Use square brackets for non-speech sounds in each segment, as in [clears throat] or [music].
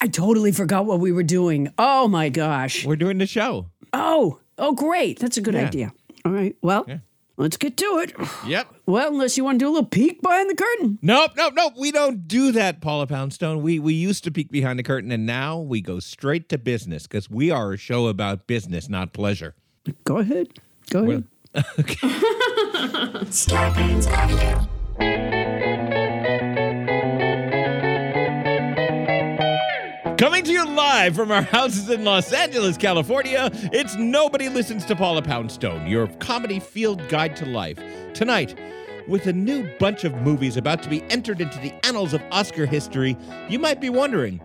I totally forgot what we were doing. Oh my gosh. We're doing the show. Oh, oh, great. That's a good Yeah. idea. All right. Well, Yeah. let's get to it. Yep. Well, unless you want to do a little peek behind the curtain. Nope, nope, nope. We don't do that, Paula Poundstone. We we used to peek behind the curtain, and now we go straight to business because we are a show about business, not pleasure. Go ahead. Go ahead. Scarpins [laughs] Avenue. [laughs] Coming to you live from our houses in Los Angeles, California, it's Nobody Listens to Paula Poundstone, your comedy field guide to life. Tonight, with a new bunch of movies about to be entered into the annals of Oscar history, you might be wondering,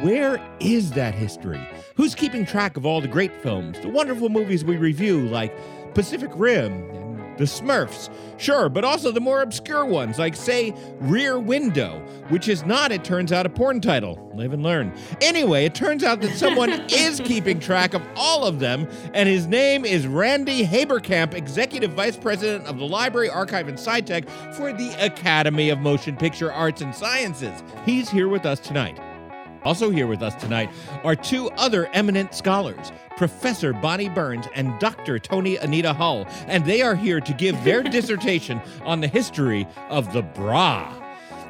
where is that history? Who's keeping track of all the great films, the wonderful movies we review like Pacific Rim The Smurfs? Sure, but also the more obscure ones like, say, Rear Window, which is not, it turns out, a porn title. Live and learn. Anyway, it turns out that someone [laughs] is keeping track of all of them, and his name is Randy Haberkamp, Executive Vice President of the Library, Archive, and SciTech for the Academy of Motion Picture Arts and Sciences. He's here with us tonight. Also, here with us tonight are two other eminent scholars, Professor Bonnie Burns and Dr. Toni Anita Hull, and they are here to give their [laughs] dissertation on the history of the bra.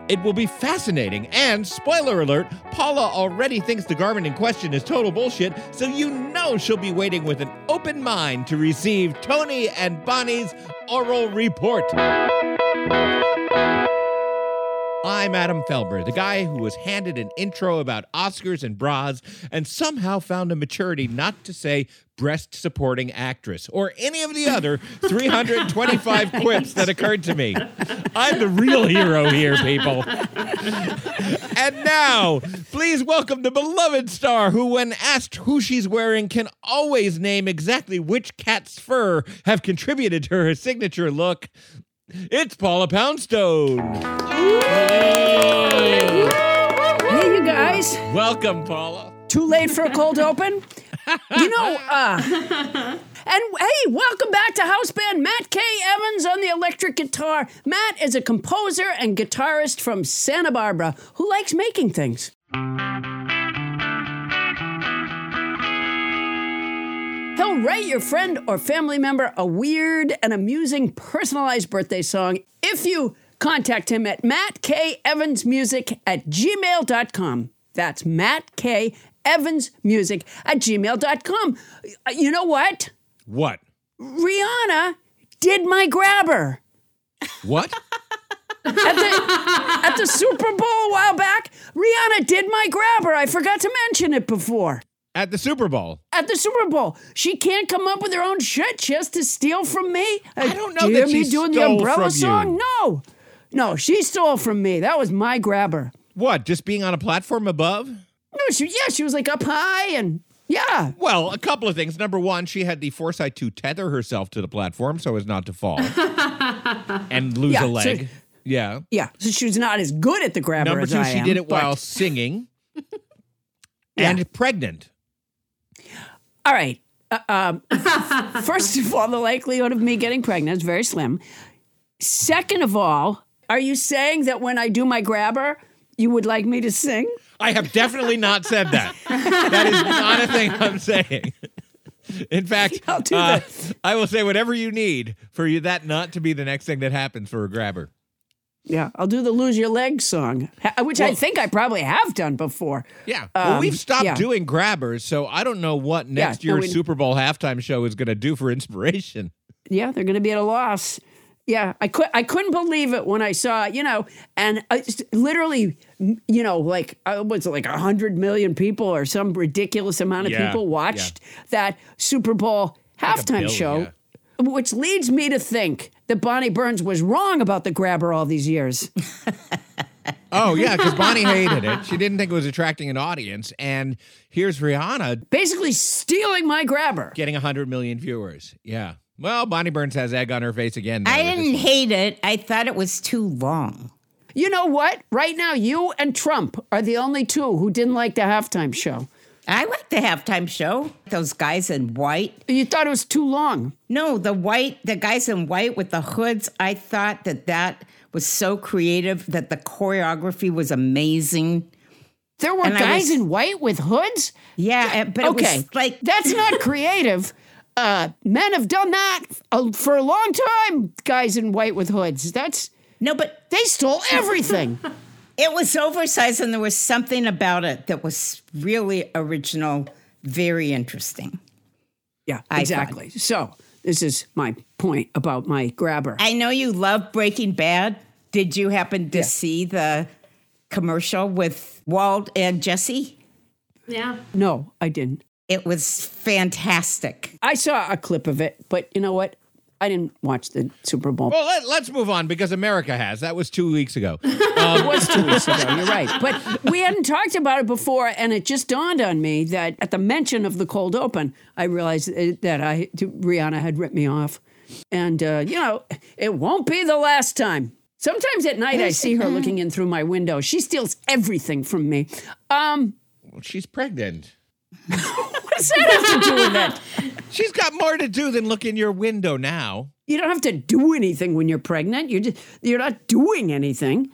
It will be fascinating, and spoiler alert, Paula already thinks the garment in question is total bullshit, so you know she'll be waiting with an open mind to receive Toni and Bonnie's oral report. I'm Adam Felber, the guy who was handed an intro about Oscars and bras and somehow found a maturity not to say breast supporting actress or any of the other 325 [laughs] quips that occurred to me. I'm the real hero here, people. And now, please welcome the beloved star who, when asked who she's wearing, can always name exactly which cat's fur have contributed to her signature look. It's Paula Poundstone. Hey, you guys. Welcome, Paula. Too late for a cold open? You know, [laughs] uh, and hey, welcome back to house band Matt K. Evans on the electric guitar. Matt is a composer and guitarist from Santa Barbara who likes making things. He'll write your friend or family member a weird and amusing personalized birthday song if you contact him at mattevansmusic at gmail.com. That's Matt K. Evans Music at gmail.com. Uh, You know what? What? Rihanna did my grabber What? at the, at the Super Bowl a while back. Rihanna did my grabber. I forgot to mention it before. At the Super Bowl. At the Super Bowl, she can't come up with her own shit. She has to steal from me. I uh, don't know Do that hear me she doing the umbrella from you. song. No, no, she stole from me. That was my grabber. What? Just being on a platform above? No, she yeah, she was like up high and yeah. Well, a couple of things. Number one, she had the foresight to tether herself to the platform so as not to fall [laughs] and lose Yeah, a so- leg. yeah. Yeah, so she was not as good at the grabber Number as two, she am, did it but- while singing [laughs] Yeah. and pregnant. All right. Uh, um, [laughs] first of all, the likelihood of me getting pregnant is very slim. Second of all, Are you saying that when I do my grabber, you would like me to sing? I have definitely not said that. that is not a thing I'm saying. In fact, I'll do uh. I will say whatever you need for you that not to be the next thing that happens for a grabber. Yeah, I'll do the "Lose Your Leg" song, which I think I probably have done before. Yeah. well, Um, we've stopped yeah. doing grabbers, so I don't know what next no, year's we- Super Bowl halftime show is going to do for inspiration. Yeah, they're going to be at a loss. Yeah, I could I couldn't believe it when I saw you know, and I, literally, you know, like uh, was it like hundred million people or some ridiculous amount of Yeah, people yeah. watched that Super Bowl halftime billion, show, yeah. which leads me to think that Bonnie Burns was wrong about the grabber all these years. [laughs] Oh, yeah, because Bonnie hated it. She didn't think it was attracting an audience. And here's Rihanna Basically, stealing my grabber. getting 100 million viewers. Yeah. Well, Bonnie Burns has egg on her face again. though, I didn't hate it. I thought it was too long. You know what? Right now, you and Trump are the only two who didn't like the halftime show. I like the halftime show. Those guys in white. You thought it was too long. No, the white, the guys in white with the hoods. I thought that that was so creative. That the choreography was amazing. There were And guys was- in white with hoods. Yeah, but okay, it was like [laughs] that's not creative. Uh, men have done that uh, for a long time. Guys in white with hoods. That's no, but they stole everything. [laughs] it was oversized, and there was something about it that was really original, very interesting. yeah, exactly. So this is my point about my grabber. I know you love Breaking Bad. Did you happen to see the commercial with Walt and Jesse? Yeah. no, I didn't. It was fantastic. I saw a clip of it, but you know what? I didn't watch the Super Bowl. Well, let, let's move on because America has. That was two weeks ago. [laughs] It was two weeks ago. You're right, but we hadn't talked about it before, and it just dawned on me that at the mention of the cold open, I realized uh, that I Rihanna had ripped me off, and uh, you know it won't be the last time. Sometimes at night I see her looking in through my window. She steals everything from me. Um, She's pregnant. What does that have to do with it? She's got more to do than look in your window now. You don't have to do anything when you're pregnant. You're just you're not doing anything.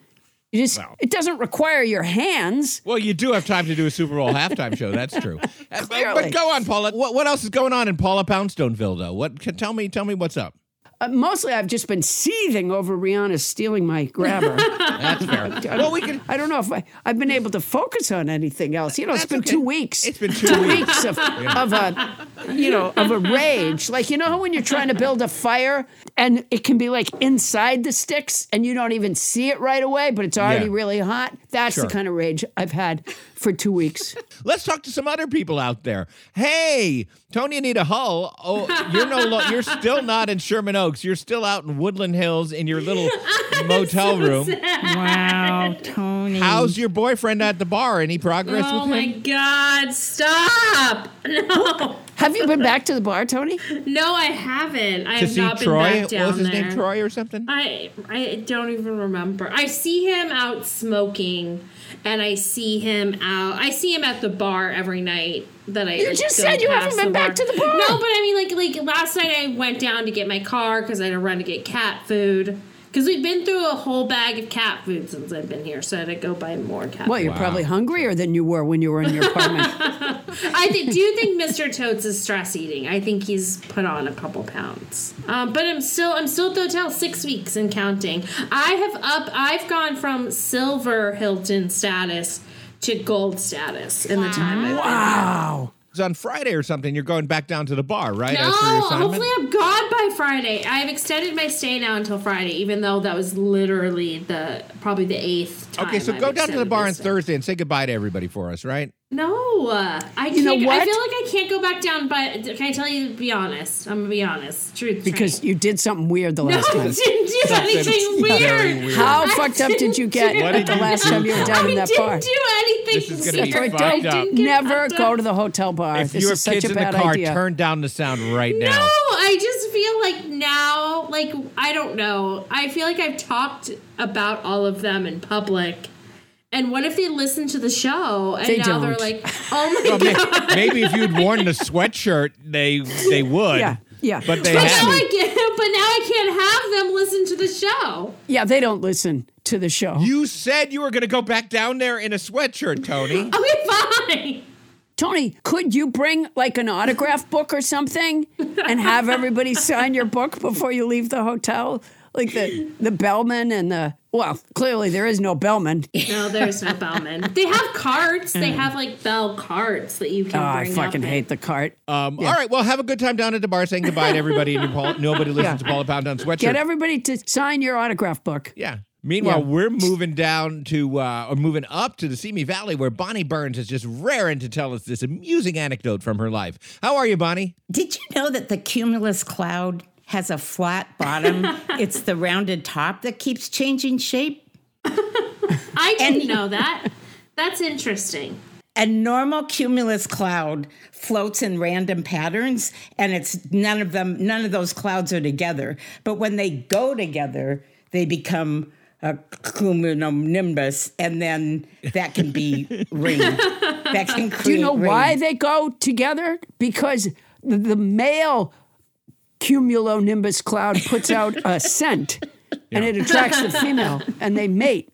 You just Well. it doesn't require your hands. Well, you do have time to do a Super Bowl halftime show. That's true. [laughs] Uh, but- But go on, Paula. What, what else is going on in Paula Poundstoneville, though? What? Tell me. Tell me what's up. Uh, mostly, I've just been seething over Rihanna stealing my grabber. [laughs] That's fair. well, we can. I don't know if I, I've been able to focus on anything else. You know, it's That's been okay. two weeks. It's been two weeks. of, of a, you know, of a rage. Like you know how when you're trying to build a fire and it can be like inside the sticks and you don't even see it right away, but it's already Yeah. really hot. That's Sure. the kind of rage I've had for two weeks. [laughs] Let's talk to some other people out there. Hey, Toni Anita Hull. Oh, you're no. Lo- you're still not in Sherman Oaks. You're still out in Woodland Hills in your little [laughs] motel room. Wow, Toni. How's your boyfriend at the bar? Any progress Oh with my? God! Stop! [laughs] No, Have you been back to the bar, Toni? no, I haven't. I To have see not been Troy? back What was his there. name? Troy or something? I I don't even remember. I see him out smoking, and I see him out. I see him at the bar every night. That I You like, just said you haven't been the back to the bar. No, but I mean, like like last night I went down to get my car because I had to run to get cat food. Because we've been through a whole bag of cat food since I've been here, so I had to go buy more cat. Food. Well, food. you're probably hungrier than you were when you were in your apartment. [laughs] [laughs] I think. Do you think Mr. Totes is stress eating? I think he's put on a couple pounds. Um, but I'm still I'm still at the hotel six weeks and counting. I have up. I've gone from silver Hilton status to gold status in the time. I've been wow. It's on Friday or something. You're going back down to the bar, right? No, your assignment? hopefully I'm gone by Friday. I've extended my stay now until Friday, even though that was literally the probably the eighth. Time Okay, so I've go down to the bar on. Thursday and say goodbye to everybody for us, right? No, uh, I. You know what? I feel like I can't go back down. But can I tell you? To be honest, I'm gonna be honest. Truth, Because train. you did something weird the no, last I time. didn't do anything [laughs] weird. weird. How I fucked up did you get What did the you last do? time you were down I in that didn't bar? do anything. This is gonna be weird. fucked I up. didn't get Never go to the hotel bar. If this you have is such a in the bad car, idea. turn down the sound right now. No, now. I just feel like now, like I don't know. I feel like I've talked about all of them in public. And what if they listen to the show and They now they're like, "Oh my Well, may- god!" maybe if you'd worn the sweatshirt, they they would. Yeah, yeah. But they But now haven't. I get, but now I can't have them listen to the show. Yeah, they don't listen to the show. You said you were going to go back down there in a sweatshirt, Toni. [laughs] Okay, fine. Toni, could you bring like an autograph book or something and have everybody sign your book before you leave the hotel? Like the the bellman and the well, clearly there is no bellman. No, there's no bellman. They have carts. They have like bell carts that you can Oh, bring I fucking up hate the cart. Um, All right, well, have a good time down at the bar saying goodbye to everybody in your Paul, Nobody Listens to Paula Poundstone sweatshirt. Get everybody to sign your autograph book. Yeah. Meanwhile, Yeah. we're moving down to, uh, or moving up to the Simi Valley where Bonnie Burns is just raring to tell us this amusing anecdote from her life. How are you, Bonnie? Did you know that the cumulus cloud has a flat bottom? [laughs] it's the rounded top that keeps changing shape. I didn't know that. That's interesting. A normal cumulus cloud floats in random patterns, and it's none of them, none of those clouds are together. But when they go together, they become a cumulonimbus, and then that can be ring. That can create Do you know why they go together? Because the, the male cumulonimbus cloud puts out a [laughs] scent and it attracts the female and they mate.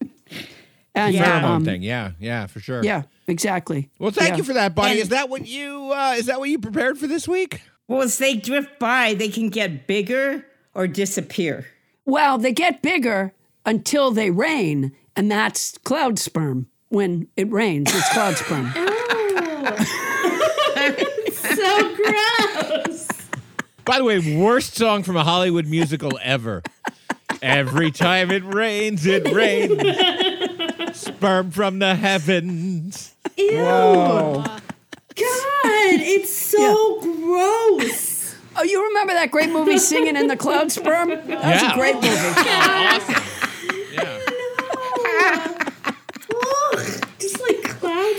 And Yeah. Pheromone um, thing. Yeah, yeah, for sure. yeah, exactly. Well, thank Yeah. you for that, buddy. And- is that what you uh, is that what you prepared for this week? Well, as they drift by, they can get bigger or disappear. Well, they get bigger until they rain, and that's cloud sperm. When it rains, it's cloud sperm. [laughs] [laughs] So gross. By the way, worst song from a Hollywood musical ever. Every time it rains, it [laughs] rains. Sperm from the heavens. Whoa. God, it's so gross. Oh, you remember that great movie, Singing in the Cloud Sperm? That was a great movie. Awesome. Yeah. Ugh, just like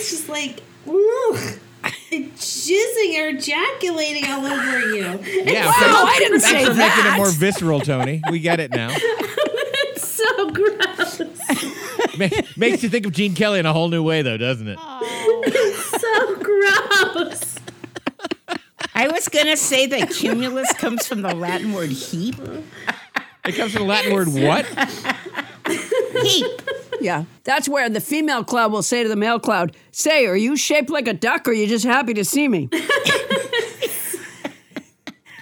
clouds, just like ugh, jizzing or ejaculating all over you. Yeah, Wow, thanks- I didn't thanks say for making it more visceral, Toni. We get it now. It's so gross. Ma- makes you think of Gene Kelly in a whole new way, though, doesn't it? It's So gross. I was going to say that cumulus comes from the Latin word heap. It comes from the Latin word what? Heap. Yeah, that's where the female cloud will say to the male cloud, "Say, are you shaped like a duck, or are you just happy to see me?" [laughs]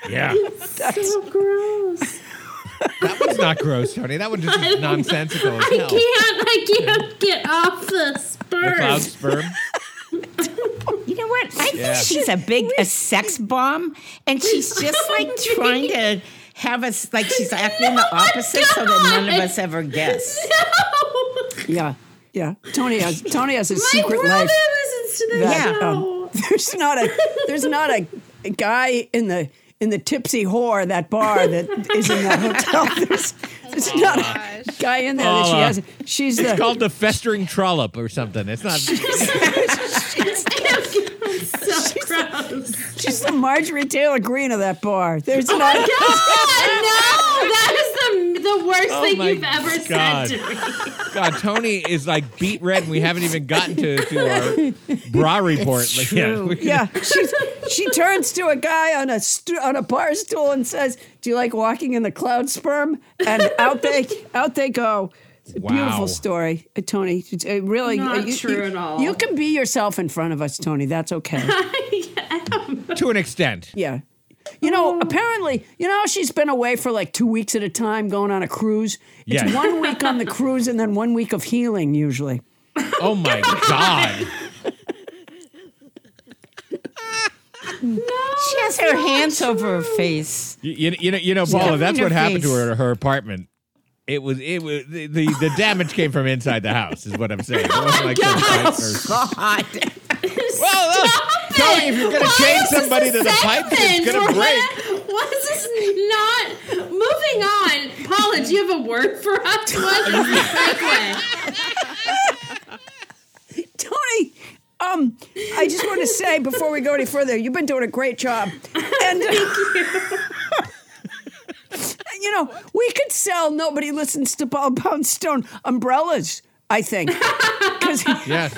Yeah. So gross. That one's not gross, Toni. That one just is nonsensical as I hell. can't. I can't get off the The cloud sperm. sperm. You know what? I think Yeah. she's a big a sex bomb, and she's just [laughs] like trying to have us like she's acting [laughs] oh the opposite, so that none of us ever guess. Yeah, yeah. Toni has Toni has a My secret brother life. listens to the that, show. um, [laughs] there's not a there's not a, a guy in the in the tipsy whore that bar that is in that hotel. [laughs] There's, there's not a guy in there that she Oh, uh, has. She's It's the called the festering trollop or something. It's not. [laughs] so gross. She's the Marjorie Taylor Greene of that bar. There's oh not. God, no! That is the the worst Oh thing my you've ever God. said to me. God, Toni is like beet red, and we haven't even gotten to, to our bra report. It's Like, yeah, true. we- Yeah, she's, she turns to a guy on a stu- on a bar stool and says, "Do you like walking in the cloud sperm?" And out they out they go. It's a Wow. Beautiful story, uh, Toni. It's uh, really Not uh, you, true you- at all. You can be yourself in front of us, Toni. That's okay. [laughs] to an extent. Yeah. You know, apparently, you know, she's been away for like two weeks at a time, going on a cruise. It's Yeah. one [laughs] week on the cruise and then one week of healing, usually. Oh my [laughs] God. No, She has her hands over her face. You, you, you know, you know, Paula. That's what her happened to face. her her apartment. It was it was the, the the damage came from inside the house. Is what I'm saying. It wasn't like some [laughs] pipes or- God. Well, look, Toni, if you're gonna Why chain is this somebody a to the pipe, it's segment? gonna What- break. What is this not? Moving on. Paula, do you have a word for us? What is the segue? Toni, um, I just want to say before we go any further, you've been doing a great job. And [laughs] you know, we could sell nobody listens to Paul Poundstone umbrellas, I think. [laughs] Because Yes.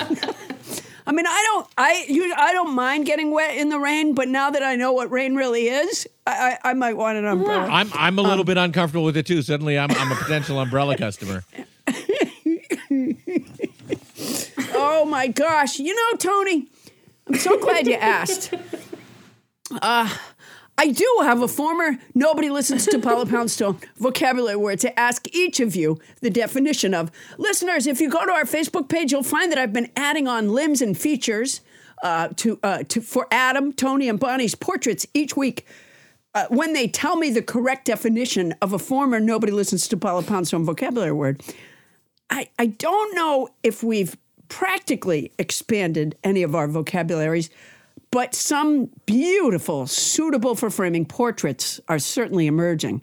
I mean, I don't, I, you, I don't mind getting wet in the rain, but now that I know what rain really is, I, I, I might want an umbrella. I'm I'm a little bit uncomfortable with it too. Suddenly, I'm I'm a potential umbrella customer. Oh my gosh. You know, Toni, I'm so glad you asked. [laughs] Uh, I do have a former Nobody Listens to Paula Poundstone vocabulary word to ask each of you the definition of. Listeners, if you go to our Facebook page, you'll find that I've been adding on limbs and features uh, to, uh, to for Adam, Toni, and Bonnie's portraits each week. Uh, when they tell me the correct definition of a former Nobody Listens to Paula Poundstone vocabulary word, I, I don't know if we've practically expanded any of our vocabularies, but some beautiful, suitable for framing portraits are certainly emerging.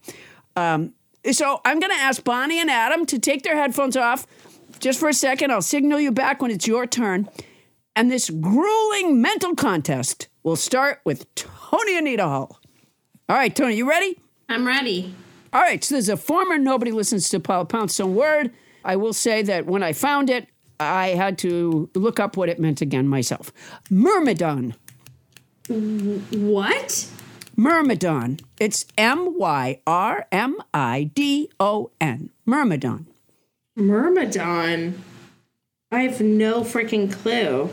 Um, so I'm going to ask Bonnie and Adam to take their headphones off just for a second. I'll signal you back when it's your turn. And this grueling mental contest will start with Toni Anita Hall. All right, Toni, you ready? I'm ready. All right, so there's a former Nobody Listens to Paula Poundstone word. I will say that when I found it, I had to look up what it meant again myself. Myrmidon. What? Myrmidon. It's M Y R M I D O N. Myrmidon. Myrmidon. I have no freaking clue.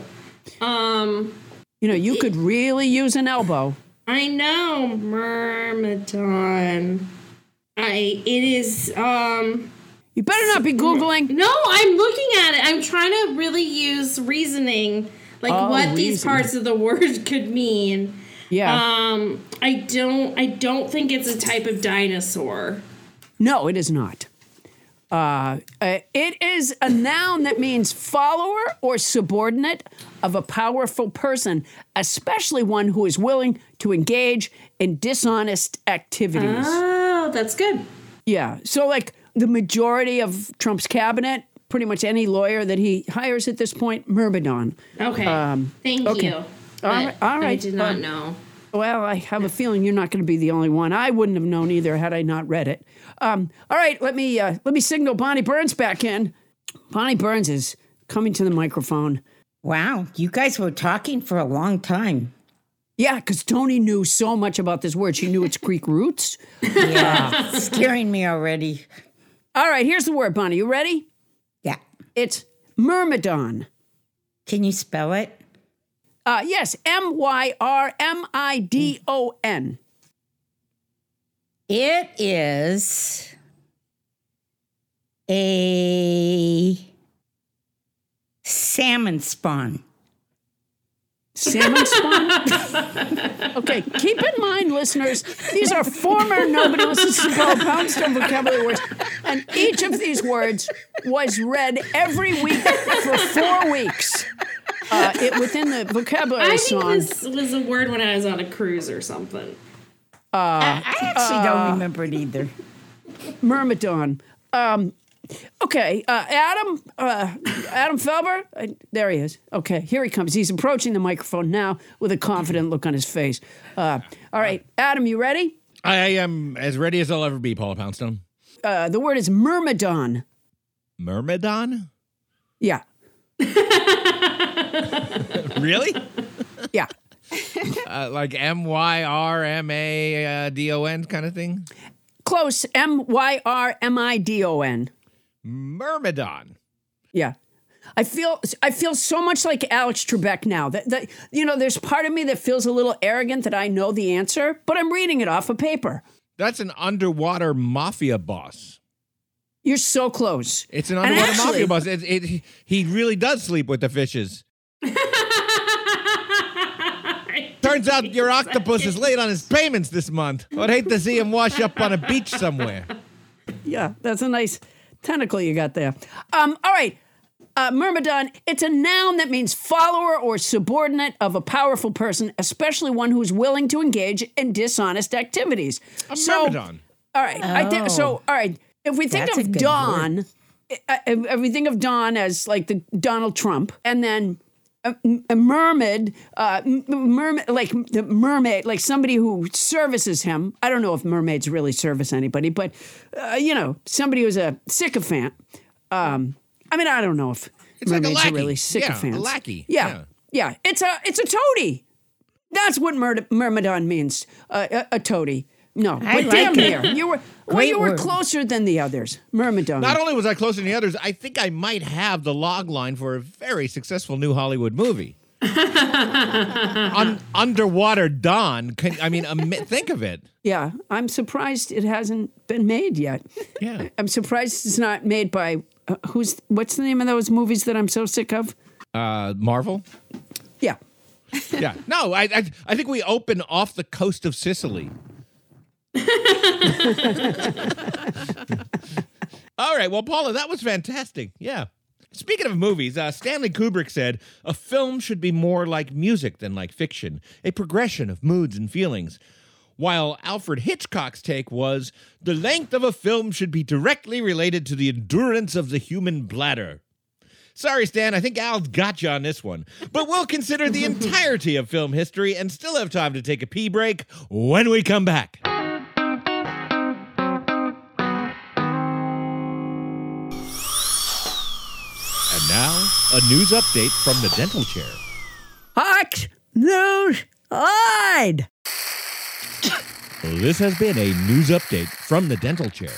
Um, You know, you could really use an elbow. I know Myrmidon. I it is um You better not be Googling. no, I'm looking at it. I'm trying to really use reasoning like Oh, what these parts of the word [laughs] could mean. Yeah. Um I don't I don't think it's a type of dinosaur. No, it is not. Uh, uh, it is a noun that means follower or subordinate of a powerful person, especially one who is willing to engage in dishonest activities. Oh, that's good. Yeah. So, like the majority of Trump's cabinet, pretty much any lawyer that he hires at this point, Myrmidon. Okay. Um, Thank okay. you. All But right- all I did not um, know. Well, I have a feeling you're not going to be the only one. I wouldn't have known either had I not read it. Um, all right, let me uh, let me signal Bonnie Burns back in. Bonnie Burns is coming to the microphone. Wow, you guys were talking for a long time. Yeah, because Toni knew so much about this word. She knew its Greek roots. Yeah, scaring me already. All right, here's the word, Bonnie. You ready? It's myrmidon. Can you spell it? Uh, yes, M Y R M I D O N. It is a salmon spawn. Salmon spawn? okay, keep in mind, listeners, these are former Nobody Listens to Paul Poundstone vocabulary words. And each of these words was read every week for four weeks uh, it, within the vocabulary I think song. this was a word when I was on a cruise or something. I actually don't remember it either. Myrmidon. Um, okay, uh, Adam, uh, Adam Felber, uh, there he is. Okay, here he comes. He's approaching the microphone now with a confident look on his face. Uh, all right, Adam, you ready? I am as ready as I'll ever be, Paula Poundstone. Uh, the word is myrmidon. Myrmidon? Yeah, [laughs] Really? yeah. [laughs] uh, like M Y R M A D O N kind of thing? Close. M Y R M I D O N. Myrmidon. Yeah. I feel I feel so much like Alex Trebek now. That, that you know, there's part of me that feels a little arrogant that I know the answer, but I'm reading it off a paper. That's an underwater mafia boss. You're so close. It's an underwater actually- mafia boss. It, it, he really does sleep with the fishes. [laughs] Turns out your octopus is late on his payments this month. I'd hate to see him wash up on a beach somewhere. Yeah, that's a nice tentacle you got there. Um, all right. Uh, myrmidon, it's a noun that means follower or subordinate of a powerful person, especially one who's willing to engage in dishonest activities. A So- myrmidon. All right. I think so. All right. If we think That's of Don, uh, if if we think of Don as like the Donald Trump, and then a, a mermaid, uh, mermaid, like the mermaid, like somebody who services him. I don't know if mermaids really service anybody, but uh, you know, somebody who's a sycophant. Um, I mean, I don't know if It's like a mermaids lackey. are really Yeah, a sycophants. lackey. Yeah. Yeah. Yeah, it's a it's a toady. That's what myrd- myrmidon means. Uh, a, a toady. No, but like damn it. near. You were well, [laughs] Great you were word. closer than the others. Myrmidon. Not only was I closer than the others, I think I might have the log line for a very successful new Hollywood movie. [laughs] Un- Underwater Don. Can, I mean, am- think of it. yeah, I'm surprised it hasn't been made yet. Yeah. [laughs] I'm surprised it's not made by uh, who's what's the name of those movies that I'm so sick of? Uh, Marvel. Yeah. Yeah. No, I, I I think we open off the coast of Sicily. [laughs] All right. Well, Paula, that was fantastic. Yeah. Speaking of movies, uh, Stanley Kubrick said a film should be more like music than like fiction, a progression of moods and feelings. While Alfred Hitchcock's take was the length of a film should be directly related to the endurance of the human bladder. Sorry, Stan, I think Al's got you on this one. But we'll consider the [laughs] entirety of film history and still have time to take a pee break when we come back. Now, a news update from the dental chair. Hot news I'd. This has been a news update from the dental chair.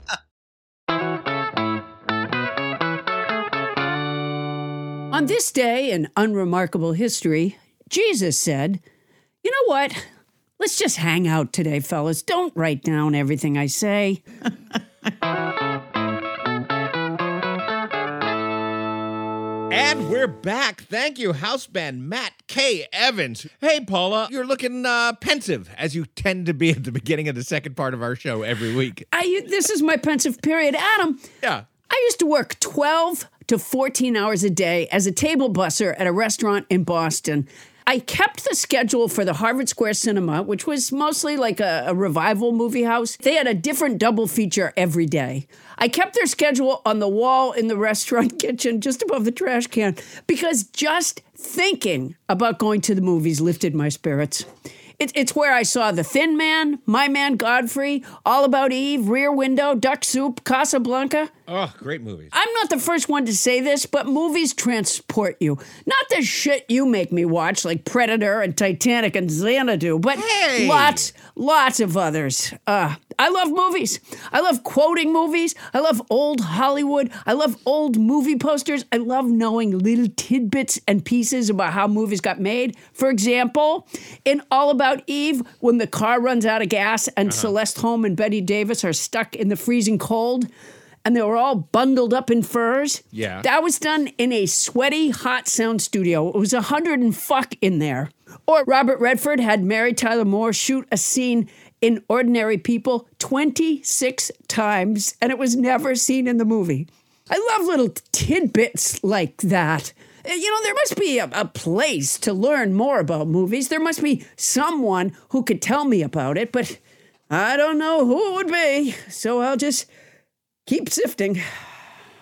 On this day in unremarkable history, Jesus said, You know what? Let's just hang out today, fellas. Don't write down everything I say. [laughs] And we're back. Thank you, house band Matt K. Evans. Hey, Paula, you're looking uh, pensive, as you tend to be at the beginning of the second part of our show every week. I, this is my pensive period. Adam, Yeah. I used to work 12 to 14 hours a day as a table busser at a restaurant in Boston. I kept the schedule for the Harvard Square Cinema, which was mostly like a, a revival movie house. They had a different double feature every day. I kept their schedule on the wall in the [laughs] restaurant kitchen just above the trash can because just thinking about going to the movies lifted my spirits. It, it's where I saw The Thin Man, My Man Godfrey, All About Eve, Rear Window, Duck Soup, Casablanca. Oh, great movies. I'm not the first one to say this, but movies transport you. Not the shit you make me watch, like Predator and Titanic and Xanadu, but Hey! lots, lots of others. Uh, I love movies. I love quoting movies. I love old Hollywood. I love old movie posters. I love knowing little tidbits and pieces about how movies got made. For example, in All About Eve, when the car runs out of gas and Celeste Holm and Bette Davis are stuck in the freezing cold. And they were all bundled up in furs. Yeah. That was done in a sweaty, hot sound studio. It was a hundred and fuck in there. Or Robert Redford had Mary Tyler Moore shoot a scene in Ordinary People 26 times, and it was never seen in the movie. I love little tidbits like that. Uh, You know, there must be a, a place to learn more about movies. There must be someone who could tell me about it, but I don't know who it would be. So I'll just keep sifting.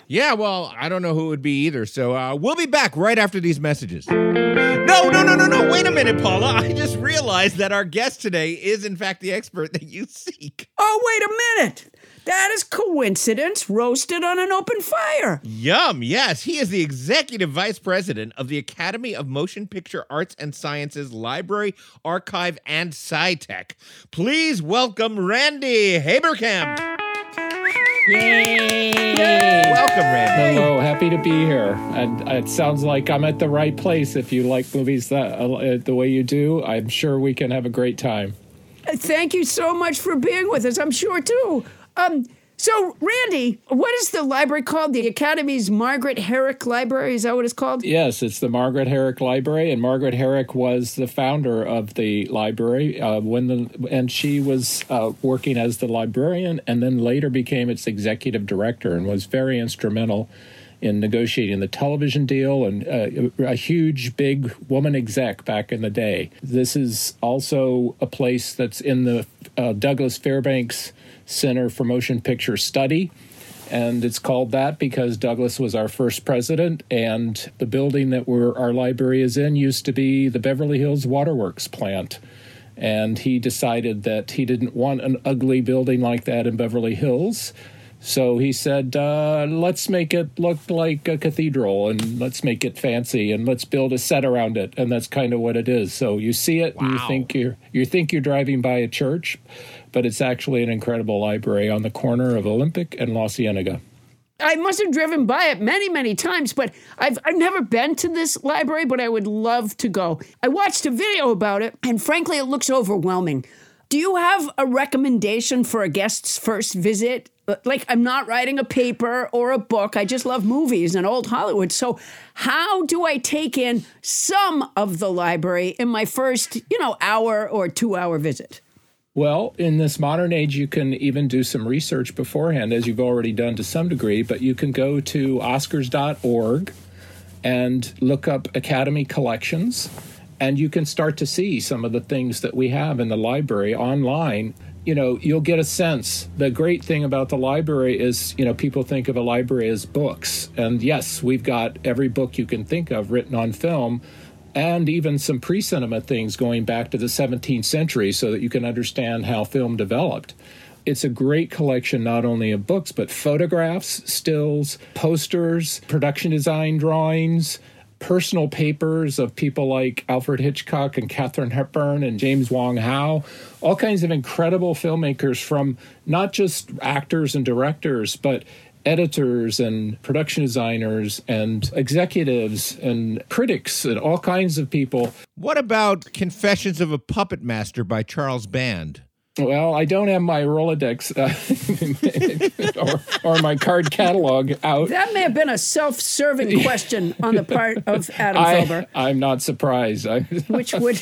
Yeah, well, I don't know who it would be either. So uh, we'll be back right after these messages. No, no, no, no, no. Wait a minute, Paula. [laughs] I just realized that our guest today is, in fact, the expert that you seek. Oh, wait a minute. That is coincidence roasted on an open fire. Yum. Yes, he is the executive vice president of the Academy of Motion Picture Arts and Sciences Library, Archive, and SciTech. Please welcome Randy Haberkamp. Welcome, Randy. Hello, happy to be here. And it sounds like I'm at the right place. If you like movies that uh, the way you do, I'm sure we can have a great time. Thank you so much for being with us. I'm sure too. Um, so Randy, what is the library called? The Academy's Margaret Herrick Library. Is that what it's called? Yes, it's the Margaret Herrick Library, and Margaret Herrick was the founder of the library uh, when the and she was uh, working as the librarian, and then later became its executive director, and was very instrumental in negotiating the television deal and uh, a huge big woman exec back in the day. This is also a place that's in the uh, Douglas Fairbanks Center for Motion Picture Study and it's called that because Douglas was our first president, and the building that we're, our library is in used to be the Beverly Hills Waterworks plant. And he decided that he didn't want an ugly building like that in Beverly Hills. So he said, uh, let's make it look like a cathedral and let's make it fancy and let's build a set around it. And that's kind of what it is. So you see it and you think you're you think you're driving by a church, but it's actually an incredible library on the corner of Olympic and La Cienega. I must have driven by it many, many times, but I've, I've never been to this library, but I would love to go. I watched a video about it, and frankly, it looks overwhelming. Do you have a recommendation for a guest's first visit? Like, I'm not writing a paper or a book. I just love movies and old Hollywood. So, how do I take in some of the library in my first, you know, hour or two hour visit? Well, in this modern age, you can even do some research beforehand, as you've already done to some degree, but you can go to oscars.org and look up Academy collections, and you can start to see some of the things that we have in the library online. You know, you'll get a sense. The great thing about the library is, you know, people think of a library as books. And yes, we've got every book you can think of written on film and even some pre cinema things going back to the 17th century so that you can understand how film developed. It's a great collection not only of books, but photographs, stills, posters, production design drawings, personal papers of people like Alfred Hitchcock and Katharine Hepburn and James Wong Howe, all kinds of incredible filmmakers from not just actors and directors, but editors and production designers and executives and critics and all kinds of people. What about Confessions of a Puppet Master by Charles Band? Well, I don't have my Rolodex uh, [laughs] or, or my card catalog out. That may have been a self-serving [laughs] question on the part of Adam I, Felber, I'm not surprised. I, [laughs] which would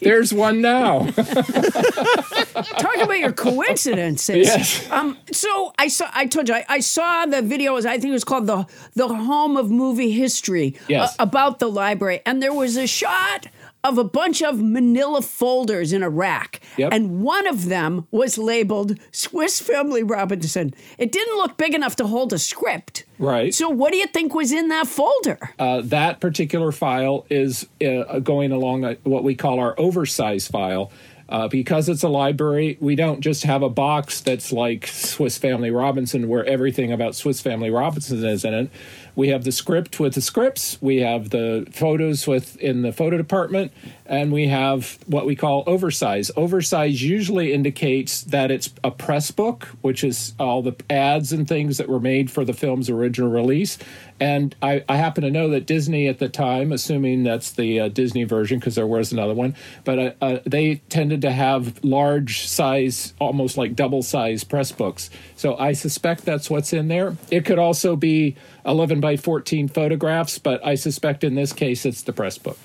there's one now. talk about your coincidences. Yes. Um. So I saw. I told you. I, I saw the video. I think it was called the the Home of Movie History. Yes. uh, about the library, and there was a shot of a bunch of Manila folders in a rack, Yep. and one of them was labeled Swiss Family Robinson. It didn't look big enough to hold a script. Right. So what do you think was in that folder? Uh, that particular file is uh, going along a, what we call our oversize file. Uh, because it's a library, we don't just have a box that's like Swiss Family Robinson, where everything about Swiss Family Robinson is in it. We have the script with the scripts, we have the photos with in the photo department, and we have what we call oversize. Oversize usually indicates that it's a press book, which is all the ads and things that were made for the film's original release. And I, I happen to know that Disney at the time, assuming that's the uh, Disney version, because there was another one, but uh, uh, they tended to have large size, almost like double size press books. So I suspect that's what's in there. It could also be 11 by 14 photographs, but I suspect in this case it's the press book.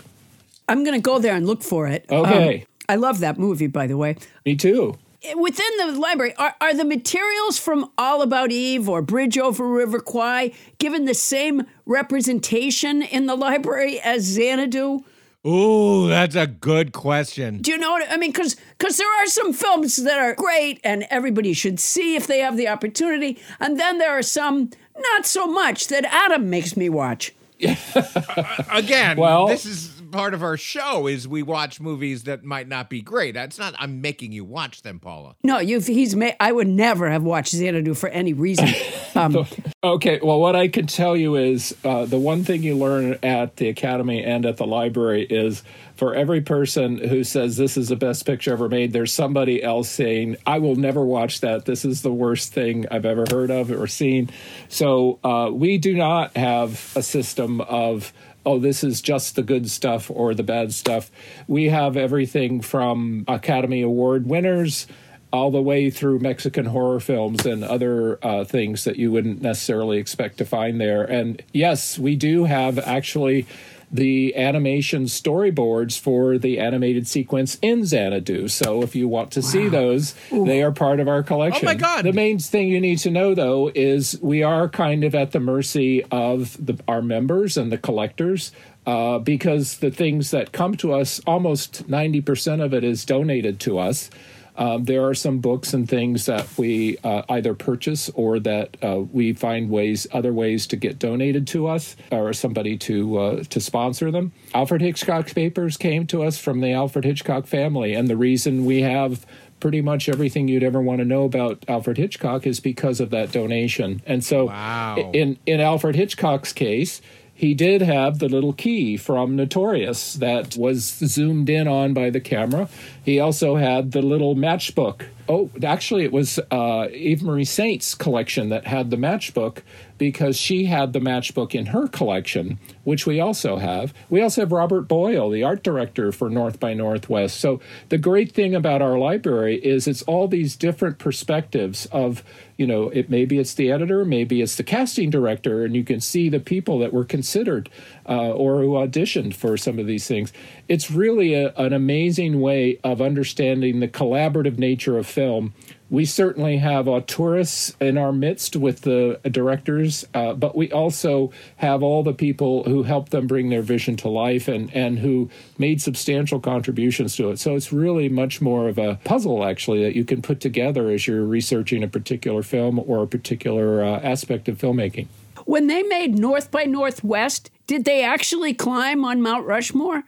I'm going to go there and look for it. Okay. Um, I love that movie, by the way. Me too. Within the library, are, are the materials from All About Eve or Bridge Over River Kwai given the same representation in the library as Xanadu? Ooh, that's a good question. Do you know what I mean? Because there are some films that are great and everybody should see if they have the opportunity, and then there are some not so much that Adam makes me watch. [laughs] Again, Well- this is part of our show is we watch movies that might not be great. That's not I'm making you watch them, Paula. No, you've he's made. I would never have watched Xanadu for any reason. [laughs] Um, Okay, well, what I can tell you is uh, the one thing you learn at the academy and at the library is for every person who says this is the best picture ever made, there's somebody else saying, I will never watch that. This is the worst thing I've ever heard of or seen. So uh, we do not have a system of, oh, this is just the good stuff or the bad stuff. We have everything from Academy Award winners all the way through Mexican horror films and other uh, things that you wouldn't necessarily expect to find there. And yes, we do have actually the animation storyboards for the animated sequence in Xanadu. So if you want to see those, they are part of our collection. Oh my God. The main thing you need to know, though, is we are kind of at the mercy of the, our members and the collectors. Uh, because the things that come to us, almost 90% of it is donated to us. Um, there are some books and things that we uh, either purchase or that uh, we find ways, other ways to get donated to us or somebody to uh, to sponsor them. Alfred Hitchcock's papers came to us from the Alfred Hitchcock family, and the reason we have pretty much everything you'd ever want to know about Alfred Hitchcock is because of that donation. And so, Wow. in in Alfred Hitchcock's case, he did have the little key from Notorious that was zoomed in on by the camera. He also had the little matchbook. Oh, actually, it was uh, Eva Marie Saint's collection that had the matchbook because she had the matchbook in her collection, which we also have. We also have Robert Boyle, the art director for North by Northwest. So the great thing about our library is it's all these different perspectives of you know, it maybe it's the editor, maybe it's the casting director, and you can see the people that were considered uh, or who auditioned for some of these things. It's really a, an amazing way of understanding the collaborative nature of film. We certainly have auteurs in our midst with the directors, uh, but we also have all the people who help them bring their vision to life and, and who made substantial contributions to it. So it's really much more of a puzzle, actually, that you can put together as you're researching a particular film or a particular uh, aspect of filmmaking. when they made North by Northwest, did they actually climb on Mount Rushmore?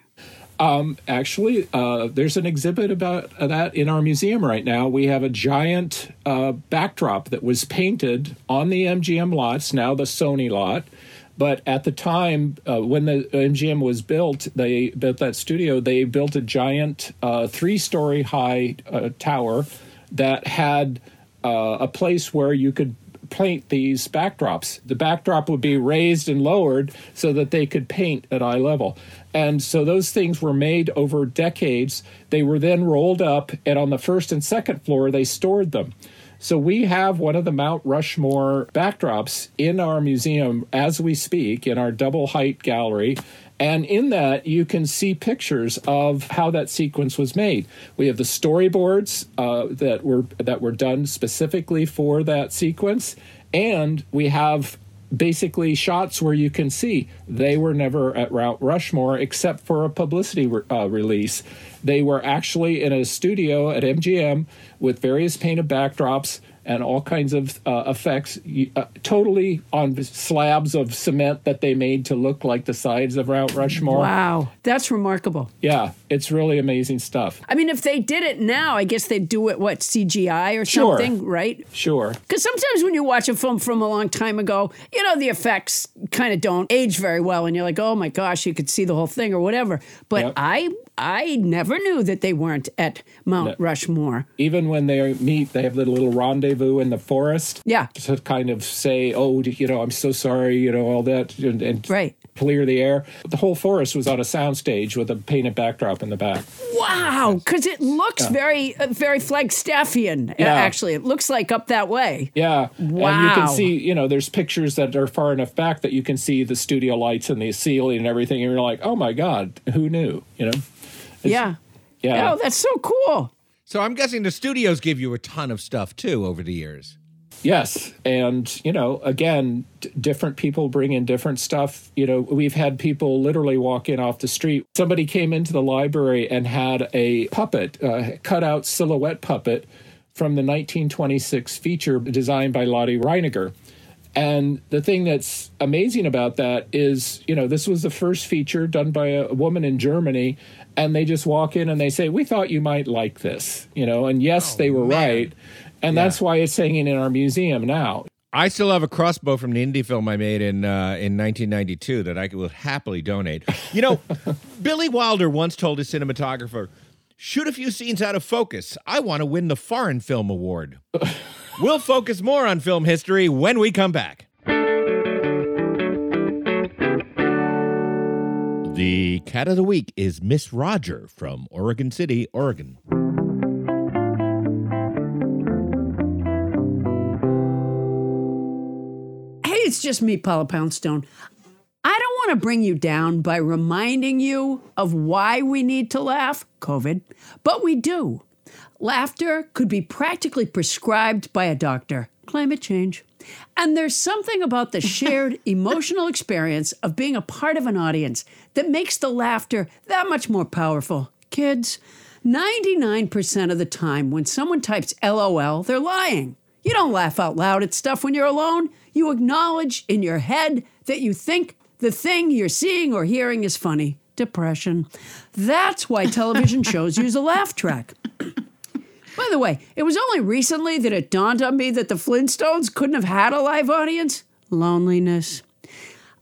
Um, actually, uh, there's an exhibit about that in our museum right now. We have a giant uh, backdrop that was painted on the MGM lots, now the Sony lot. But at the time uh, when the MGM was built, they built that studio. They built a giant uh, three-story high uh, tower that had uh, a place where you could paint these backdrops. The backdrop would be raised and lowered so that they could paint at eye level. And so those things were made over decades. They were then rolled up, and on the first and second floor, they stored them. So we have one of the Mount Rushmore backdrops in our museum as we speak in our double height gallery. And in that, you can see pictures of how that sequence was made. We have the storyboards uh, that were that were done specifically for that sequence, and we have basically shots where you can see they were never at Mount Rushmore except for a publicity re- uh, release. They were actually in a studio at MGM with various painted backdrops and all kinds of uh, effects, uh, totally on slabs of cement that they made to look like the sides of Mount Rushmore. Wow, that's remarkable. Yeah, it's really amazing stuff. I mean, if they did it now, I guess they'd do it what CGI or Sure. something, right? Sure. Because sometimes when you watch a film from a long time ago, you know the effects kind of don't age very well, and you're like, "Oh my gosh, you could see the whole thing" or whatever. But Yep. I, I never knew that they weren't at Mount Rushmore. Even when they meet, they have the little rendezvous in the forest. Yeah. To kind of say, oh, you know, I'm so sorry, you know, all that, and, and right. clear the air. The whole forest was on a soundstage with a painted backdrop in the back. Wow, because it looks Yeah. very, uh, very Flagstaffian. uh, Yeah. Actually, it looks like up that way. Yeah. Wow. And you can see, you know, there's pictures that are far enough back that you can see the studio lights and the ceiling and everything. And you're like, oh my God, who knew? You know? Yeah. Yeah. Oh, that's so cool. So I'm guessing the studios give you a ton of stuff too over the years. Yes. And, you know, again, d- different people bring in different stuff. You know, we've had people literally walk in off the street. Somebody came into the library and had a puppet, uh, cut out silhouette puppet from the 1926 feature designed by Lottie Reiniger. And the thing that's amazing about that is, you know, this was the first feature done by a woman in Germany, and they just walk in and they say, "We thought you might like this," you know. And yes, they were right, and that's why it's hanging in our museum now. I still have a crossbow from the indie film I made in uh, in 1992 that I will happily donate. You know, [laughs] Billy Wilder once told his cinematographer, "Shoot a few scenes out of focus. I want to win the Foreign Film Award." [laughs] we'll focus more on film history when we come back. The cat of the week is Miss Roger from Oregon City, Oregon. Hey, it's just me, Paula Poundstone. I don't want to bring you down by reminding you of why we need to laugh, COVID, but we do. Laughter could be practically prescribed by a doctor. Climate change. And there's something about the shared [laughs] emotional experience of being a part of an audience that makes the laughter that much more powerful. Kids, 99% of the time when someone types LOL, they're lying. You don't laugh out loud at stuff when you're alone. You acknowledge in your head that you think the thing you're seeing or hearing is funny. Depression. That's why television [laughs] shows use a laugh track. By the way, it was only recently that it dawned on me that the Flintstones couldn't have had a live audience. Loneliness.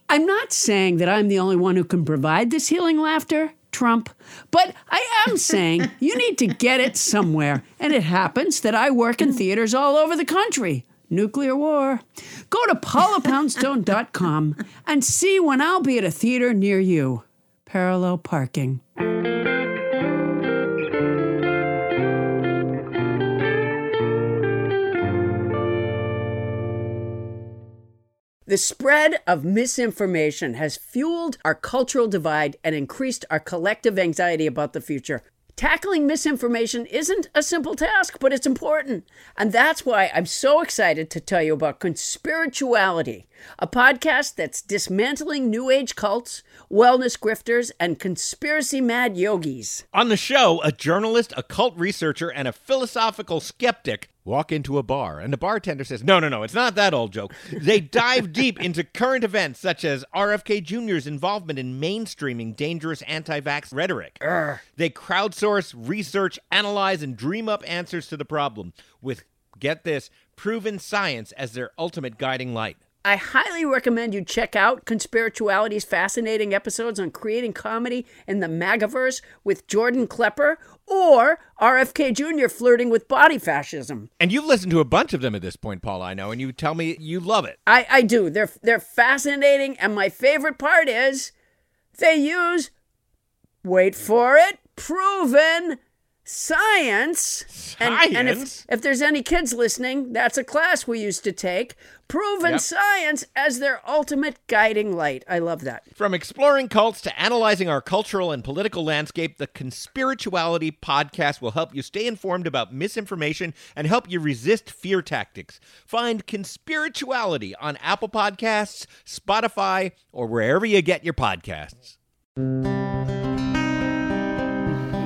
I'm not saying that I'm the only one who can provide this healing laughter, Trump, but I am [laughs] saying you need to get it somewhere. And it happens that I work in theaters all over the country. Nuclear war. Go to paulapoundstone.com and see when I'll be at a theater near you. Parallel parking. The spread of misinformation has fueled our cultural divide and increased our collective anxiety about the future. Tackling misinformation isn't a simple task, but it's important. And that's why I'm so excited to tell you about Conspirituality, a podcast that's dismantling New Age cults, wellness grifters, and conspiracy mad yogis. On the show, a journalist, a cult researcher, and a philosophical skeptic walk into a bar, and the bartender says, No, no, no, it's not that old joke. They dive [laughs] deep into current events such as RFK Jr.'s involvement in mainstreaming dangerous anti vax rhetoric. They crowdsource, research, analyze, and dream up answers to the problem with, get this, proven science as their ultimate guiding light. I highly recommend you check out Conspirituality's fascinating episodes on creating comedy in the MAGAverse with Jordan Klepper or RFK Jr. flirting with body fascism. And you've listened to a bunch of them at this point, Paul, I know, and you tell me you love it. I, I do. They're they're fascinating, and my favorite part is they use wait for it, proven science. And, and if, if there's any kids listening, that's a class we used to take. Proven Yep. science as their ultimate guiding light. I love that. From exploring cults to analyzing our cultural and political landscape, the Conspirituality podcast will help you stay informed about misinformation and help you resist fear tactics. Find Conspirituality on Apple Podcasts, Spotify, or wherever you get your podcasts.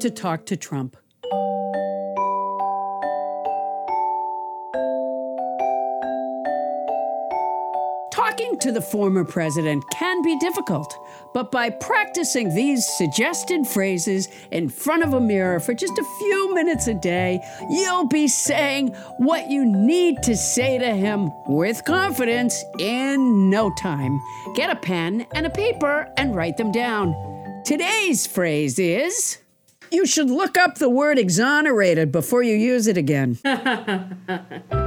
To talk to Trump. Talking to the former president can be difficult, but by practicing these suggested phrases in front of a mirror for just a few minutes a day, you'll be saying what you need to say to him with confidence in no time. Get a pen and a paper and write them down. Today's phrase is You should look up the word exonerated before you use it again. [laughs]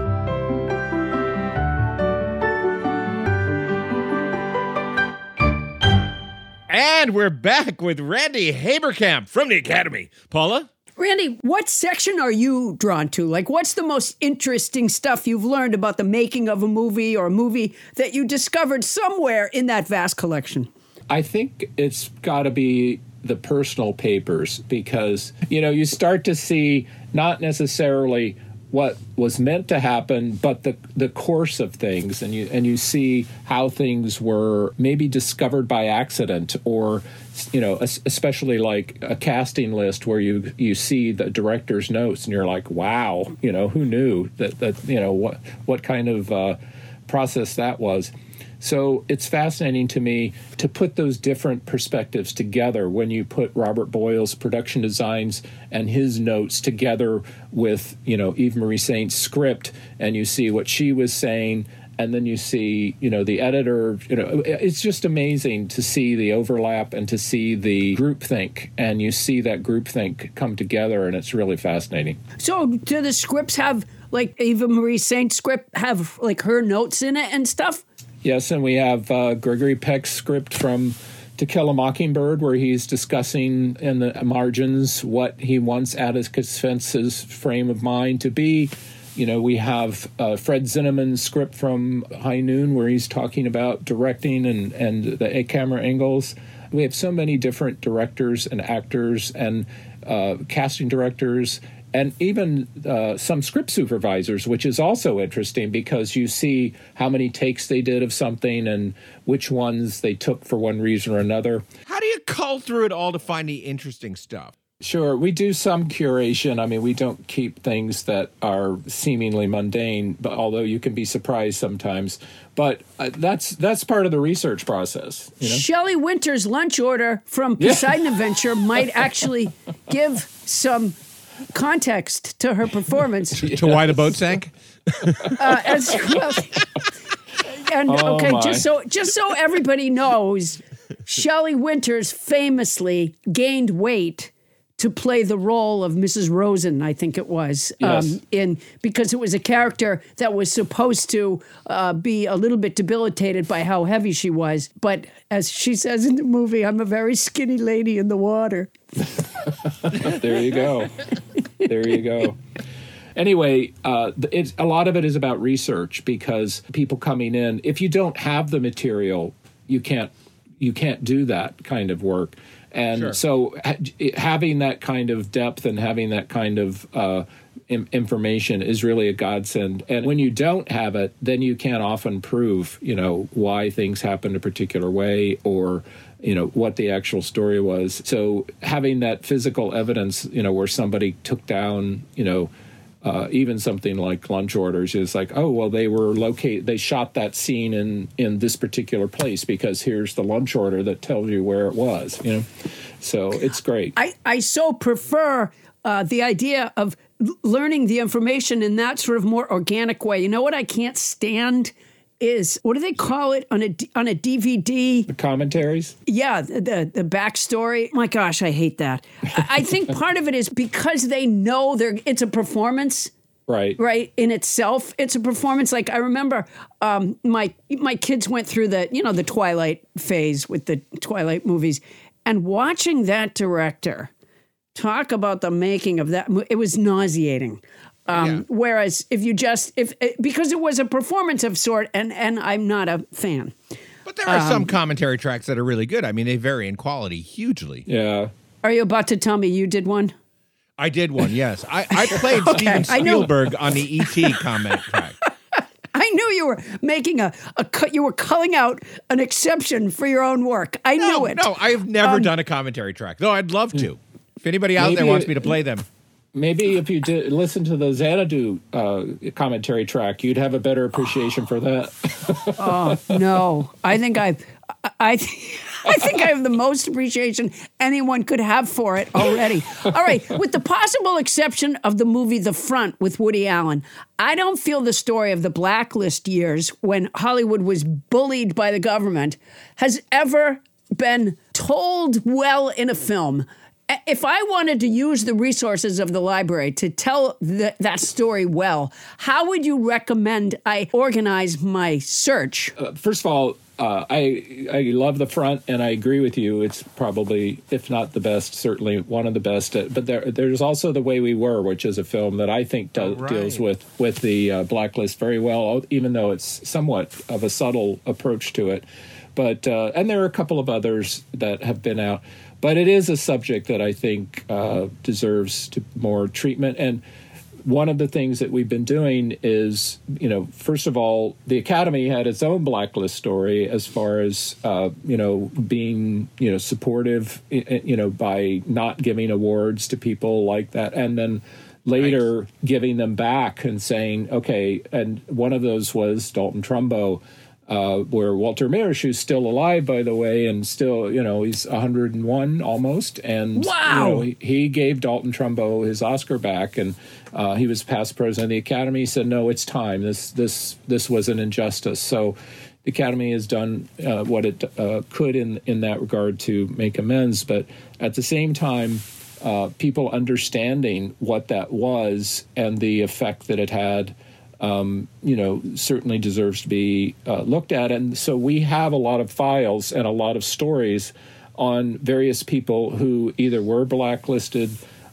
And we're back with Randy Haberkamp from the Academy. Paula? Randy, what section are you drawn to? Like, what's the most interesting stuff you've learned about the making of a movie or a movie that you discovered somewhere in that vast collection? I think it's got to be the personal papers because you know you start to see not necessarily what was meant to happen but the the course of things. And you and you see how things were maybe discovered by accident or you know especially like a casting list where you you see the director's notes and you're like wow you know who knew that that you know what what kind of uh, process that was so it's fascinating to me to put those different perspectives together when you put Robert Boyle's production designs and his notes together with, you know, Eva Marie Saint's script and you see what she was saying and then you see, you know, the editor, you know, it's just amazing to see the overlap and to see the groupthink and you see that groupthink come together and it's really fascinating. So, do the scripts have, like, Eva Marie Saint's script have, like, her notes in it and stuff? Yes, and we have uh, Gregory Peck's script from To Kill a Mockingbird, where he's discussing in the margins what he wants Atticus Finch's frame of mind to be. You know, we have uh, Fred Zinnemann's script from High Noon, where he's talking about directing and, and the camera angles. We have so many different directors and actors and uh, casting directors and even uh, some script supervisors, which is also interesting because you see how many takes they did of something and which ones they took for one reason or another. How do you cull through it all to find the interesting stuff? Sure, we do some curation. I mean, we don't keep things that are seemingly mundane, but although you can be surprised sometimes. But uh, that's that's part of the research process. You know? Shelley Winter's lunch order from Poseidon Adventure might [laughs] actually give some context to her performance. [laughs] to why the boat sank? uh, as well. And Oh, okay, my. just so just so everybody knows, Shelley Winters famously gained weight to play the role of Mrs. Rosen, I think it was, um, in because it was a character that was supposed to uh, be a little bit debilitated by how heavy she was. But as she says in the movie, I'm a very skinny lady in the water. [laughs] there you go. There you go. Anyway, uh, it's, a lot of it is about research because people coming in, if you don't have the material, you can't you can't do that kind of work. And Sure. so, ha- having that kind of depth and having that kind of uh, im- information is really a godsend. And when you don't have it, then you can't often prove, you know, why things happened a particular way or you know what the actual story was. So having that physical evidence, you know, where somebody took down, you know. Uh, even something like lunch orders is like, oh well, they were located. They shot that scene in in this particular place because here's the lunch order that tells you where it was. You know, so it's great. I, I so prefer uh, the idea of learning the information in that sort of more organic way. You know what I can't stand is what do they call it on a on a DVD? The commentaries. Yeah, the the, the backstory. My gosh, I hate that. I, I think [laughs] part of it is because they know they're it's a performance Right. right in itself it's a performance like i remember um, my my kids went through the you know the twilight phase with the twilight movies and watching that director talk about the making of that it was nauseating um, whereas if you just if eh, because it was a performance of sort and and i'm not a fan But there are some Um, commentary tracks that are really good. I mean, they vary in quality hugely. Yeah. are you about to tell me you did one I did one, yes. I, I [laughs] played Okay, Steven I know. Spielberg on the ET comment track. [laughs] I knew you were making a, a cut. You were culling out an exception for your own work. I knew it. No, I've never Um, done a commentary track, though I'd love to. If anybody out there wants me to play them. Maybe if you did listen to the Xanadu uh, commentary track, you'd have a better appreciation for that. [laughs] Oh no! I think I, I, I [laughs] I think I have the most appreciation anyone could have for it already. All right, with the possible exception of the movie The Front with Woody Allen, I don't feel the story of the blacklist years when Hollywood was bullied by the government has ever been told well in a film. If I wanted to use the resources of the library to tell th- that story well, how would you recommend I organize my search? Uh, first of all, uh, I I love the front, and I agree with you. It's probably, if not the best, certainly one of the best. Uh, but there, there's also the way we were, which is a film that I think do, deals with with the uh, blacklist very well, even though it's somewhat of a subtle approach to it. But uh, and there are a couple of others that have been out, but it is a subject that I think uh, deserves to more treatment and one of the things that we've been doing is, you know, first of all, the Academy had its own blacklist story as far as, uh, you know, being, you know, supportive, you know, by not giving awards to people like that. And then later giving them back and saying, okay, and one of those was Dalton Trumbo. Uh, where Walter Mirisch, who's still alive, by the way, and still, you know, he's 101 almost, and you know, he, he gave Dalton Trumbo his Oscar back, and uh, he was past president of the Academy. He said, "No, it's time. This this this was an injustice." So, the Academy has done uh, what it uh, could in in that regard to make amends, but at the same time, uh, people understanding what that was and the effect that it had. Um, you know, certainly deserves to be uh, looked at. And so we have a lot of files and a lot of stories on various people who either were blacklisted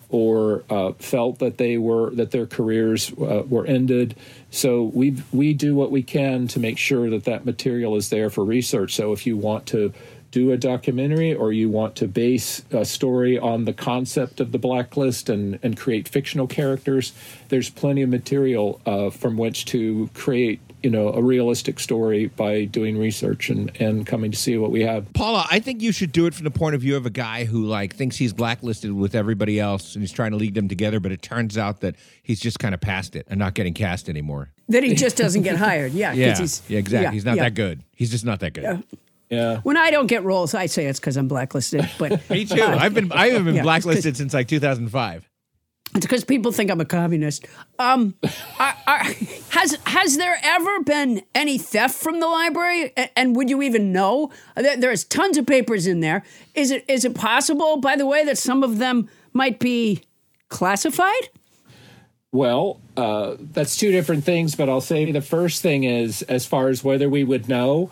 or uh, felt that they were that their careers uh, were ended. So we we do what we can to make sure that that material is there for research. So if you want to do a documentary or you want to base a story on the concept of the blacklist and, and create fictional characters, there's plenty of material uh, from which to create you know a realistic story by doing research and, and coming to see what we have. Paula, I think you should do it from the point of view of a guy who like thinks he's blacklisted with everybody else and he's trying to lead them together, but it turns out that he's just kind of past it and not getting cast anymore. That he just doesn't get hired. Yeah, 'cause [laughs] Yeah, he's yeah, exactly. yeah, he's not yeah. that good. He's just not that good. Yeah. Yeah. When I don't get roles, I say it's because I'm blacklisted. But [laughs] Me too. I've been I have been Yeah, blacklisted since like 2005. It's because people think I'm a communist. Um, are, are, has has there ever been any theft from the library? A- And would you even know? There- There's tons of papers in there. Is it is it possible, by the way, that some of them might be classified? Well, uh, that's two different things, but I'll say the first thing is as far as whether we would know,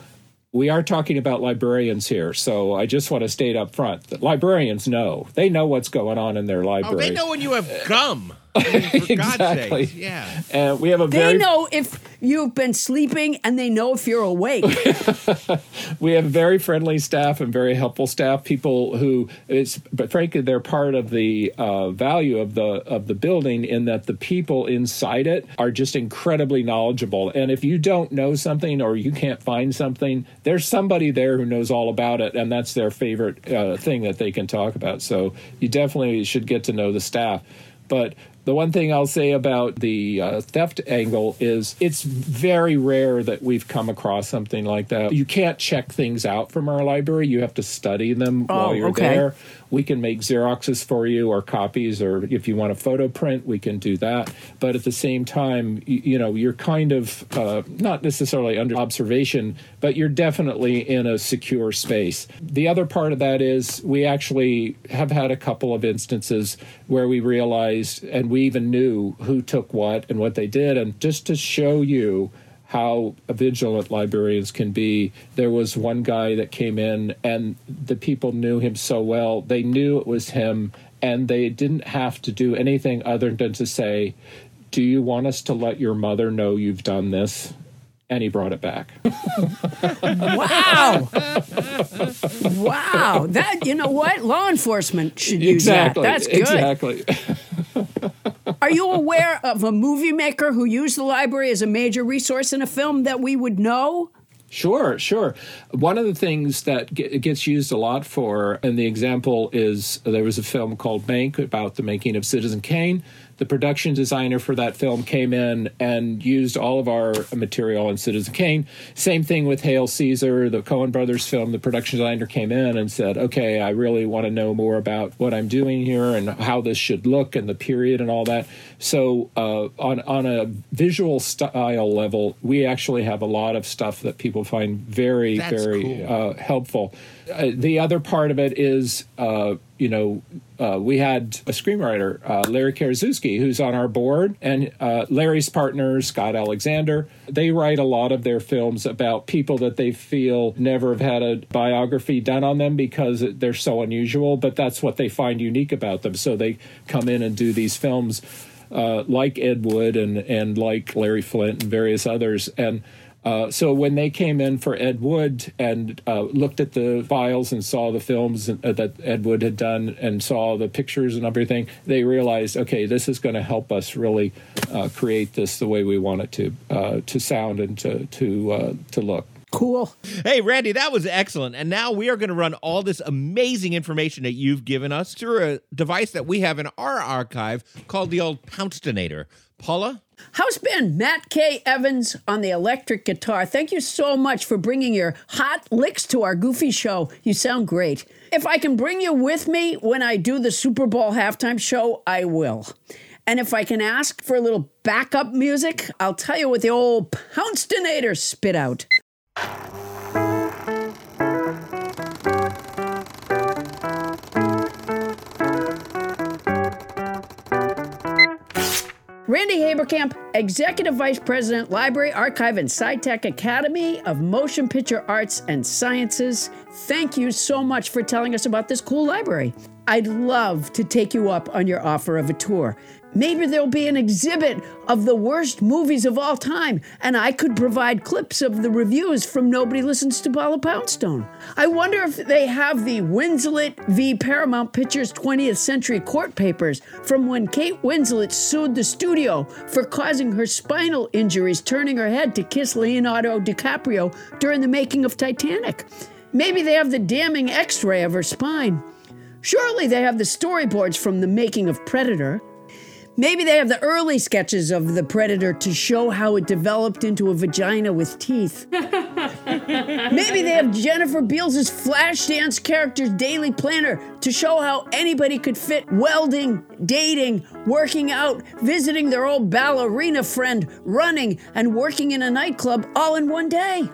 we are talking about librarians here. So I just want to state up front that librarians know. They know what's going on in their library. Oh, they know when you have gum. I for [laughs] God's Exactly. sake. Yeah. And we have a They very know if you've been sleeping, and they know if you're awake. [laughs] we have very friendly staff and very helpful staff. People who it's but frankly they're part of the uh, value of the of the building in that the people inside it are just incredibly knowledgeable. And if you don't know something or you can't find something, there's somebody there who knows all about it, and that's their favorite uh, thing that they can talk about. So you definitely should get to know the staff. But the one thing I'll say about the uh, theft angle is it's very rare that we've come across something like that. You can't check things out from our library. You have to study them Oh, while you're okay. there. We can make Xeroxes for you or copies, or if you want a photo print, we can do that. But at the same time, you, you know, you're kind of uh, not necessarily under observation, but you're definitely in a secure space. The other part of that is we actually have had a couple of instances where we realized and we even knew who took what and what they did. And just to show you how vigilant librarians can be. There was one guy that came in, and the people knew him so well. They knew it was him, and they didn't have to do anything other than to say, Do you want us to let your mother know you've done this? And he brought it back. [laughs] Wow. wow. That, you know what? Law enforcement should use exactly. that. That's good. Exactly. [laughs] Are you aware of a movie maker who used the library as a major resource in a film that we would know? Sure, sure. One of the things that ge- gets used a lot for, and the example is there was a film called Mank about the making of Citizen Kane. The production designer for that film came in and used all of our material in Citizen Kane. Same thing with Hail Caesar, the Coen Brothers film. The production designer came in and said, "Okay, I really want to know more about what I'm doing here and how this should look and the period and all that." So, uh, on on a visual style level, we actually have a lot of stuff that people find very, That's very cool. uh, helpful. Uh, the other part of it is, uh, you know, uh, we had a screenwriter, uh, Larry Karaszewski, who's on our board, and uh, Larry's partner, Scott Alexander. They write a lot of their films about people that they feel never have had a biography done on them because they're so unusual, but that's what they find unique about them. So they come in and do these films like Ed Wood and, and like Larry Flynt and various others. And uh, so when they came in for Ed Wood and uh, looked at the files and saw the films uh, that Ed Wood had done and saw the pictures and everything, they realized, okay, this is going to help us really uh, create this the way we want it to uh, to sound and to to uh, to look. Cool. Hey, Randy, that was excellent. And now we are going to run all this amazing information that you've given us through a device that we have in our archive called the old Pouncedonator. Paula? How's been Matt K. Evans on the electric guitar? Thank you so much for bringing your hot licks to our goofy show. You sound great. If I can bring you with me when I do the Super Bowl halftime show, I will. And if I can ask for a little backup music, I'll tell you what the old Pouncedonator spit out. Randy Haberkamp, Executive Vice President, Library, Archive, and SciTech Academy of Motion Picture Arts and Sciences. Thank you so much for telling us about this cool library. I'd love to take you up on your offer of a tour. Maybe there'll be an exhibit of the worst movies of all time, and I could provide clips of the reviews from Nobody Listens to Paula Poundstone. I wonder if they have the Winslet v. Paramount Pictures 20th Century Court Papers from when Kate Winslet sued the studio for causing her spinal injuries, turning her head to kiss Leonardo DiCaprio during the making of Titanic. Maybe they have the damning x ray of her spine. Surely they have the storyboards from the making of Predator. Maybe they have the early sketches of the predator to show how it developed into a vagina with teeth. [laughs] Maybe they have Jennifer Beals' Flashdance character's daily planner to show how anybody could fit welding, dating, working out, visiting their old ballerina friend, running, and working in a nightclub all in one day.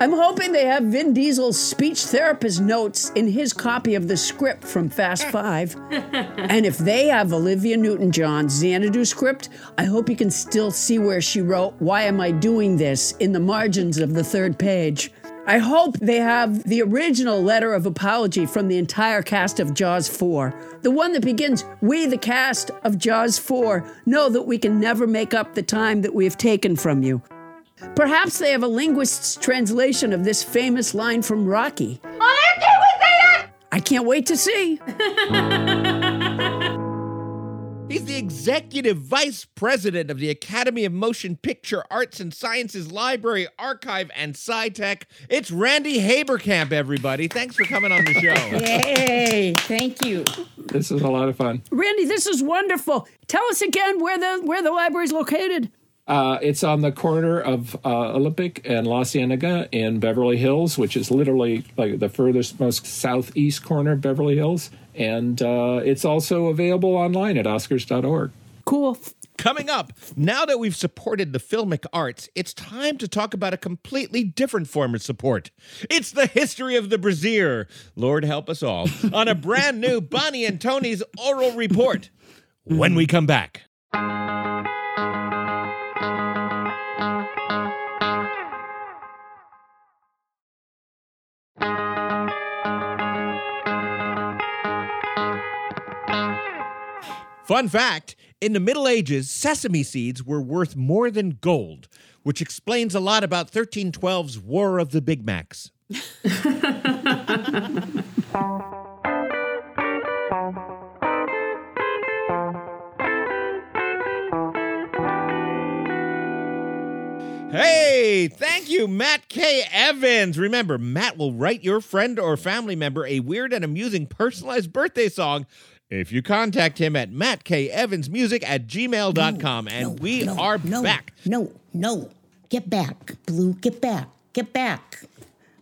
I'm hoping they have Vin Diesel's speech therapist notes in his copy of the script from Fast eh. Five. [laughs] and if they have Olivia Newton John's Xanadu script, I hope you can still see where she wrote, Why am I doing this? in the margins of the third page. I hope they have the original letter of apology from the entire cast of Jaws 4. The one that begins, We, the cast of Jaws 4, know that we can never make up the time that we have taken from you. Perhaps they have a linguist's translation of this famous line from Rocky. I can't wait to see. [laughs] He's the executive vice president of the Academy of Motion Picture Arts and Sciences Library, Archive, and SciTech. It's Randy Haberkamp, everybody. Thanks for coming on the show. [laughs] Yay! Thank you. This is a lot of fun. Randy, this is wonderful. Tell us again where the where the library is located. Uh, it's on the corner of uh, Olympic and La Cienega in Beverly Hills, which is literally like the furthest most southeast corner of Beverly Hills. And uh, it's also available online at oscars.org. Cool. Coming up, now that we've supported the filmic arts, it's time to talk about a completely different form of support. It's the history of the brassiere. Lord help us all. on a brand new Bonnie and Toni's oral report. When we come back. Fun fact in the Middle Ages, sesame seeds were worth more than gold, which explains a lot about 1312's War of the Big Macs. Hey, thank you, Matt K. Evans. Remember, Matt will write your friend or family member a weird and amusing personalized birthday song if you contact him at mattkevansmusic at gmail.com. No, and no, we no, are no, back. No, no. Get back, Blue. Get back. Get back.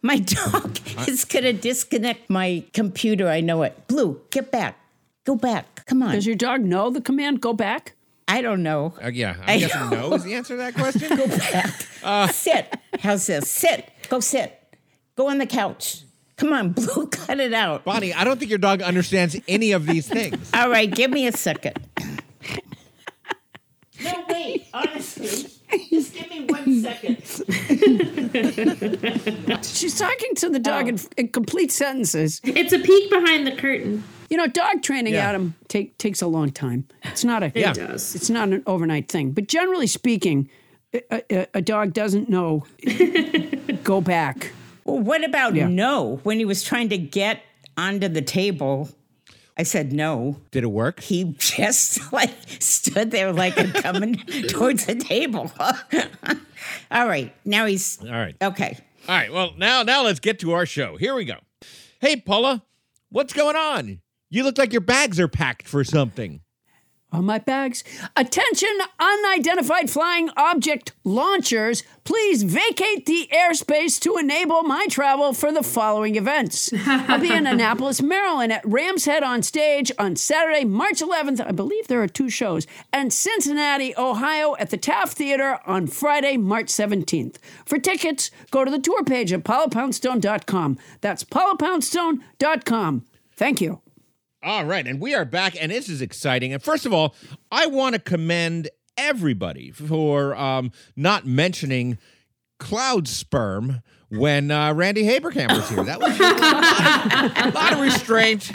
My [laughs] dog is going to disconnect my computer. I know it. Blue, get back. Go back. Come on. Does your dog know the command go back? I don't know. Uh, yeah, I'm I [laughs] guessing know. no is the answer to that [laughs] question. go back. Uh, sit. How's this? Sit. Go sit. Go on the couch. Come on, [laughs] Blue. Cut it out. Bonnie, I don't think your dog understands any of these things. All right, give me a second. No, wait. Honestly, [laughs] just give me one second. She's talking to the dog in, in complete sentences. It's a peek behind the curtain. You know, dog training, Yeah. Adam, take, takes a long time. It's not a It Yeah. does. It's not an overnight thing. But generally speaking, a, a, a dog doesn't know. [laughs] go back. Well, what about Yeah. no? When he was trying to get onto the table, I said no. Did it work? He [laughs] just like stood there like [laughs] coming towards the table. [laughs] All right, now he's All right. okay. All right. Well, now now let's get to our show. Here we go. Hey, Paula, what's going on? You look like your bags are packed for something. On my bags. Attention, unidentified flying object launchers. Please vacate the airspace to enable my travel for the following events. [laughs] I'll be in Annapolis, Maryland at Rams Head on stage on Saturday, March 11th. I believe there are two shows. And Cincinnati, Ohio at the Taft Theater on Friday, March 17th. For tickets, go to the tour page at paulapoundstone.com. That's paulapoundstone.com. Thank you. All right, and we are back, and this is exciting. And first of all, I want to commend everybody for um, not mentioning cloud sperm when uh, Randy Haberkamp was here. That was a lot of, a lot of restraint.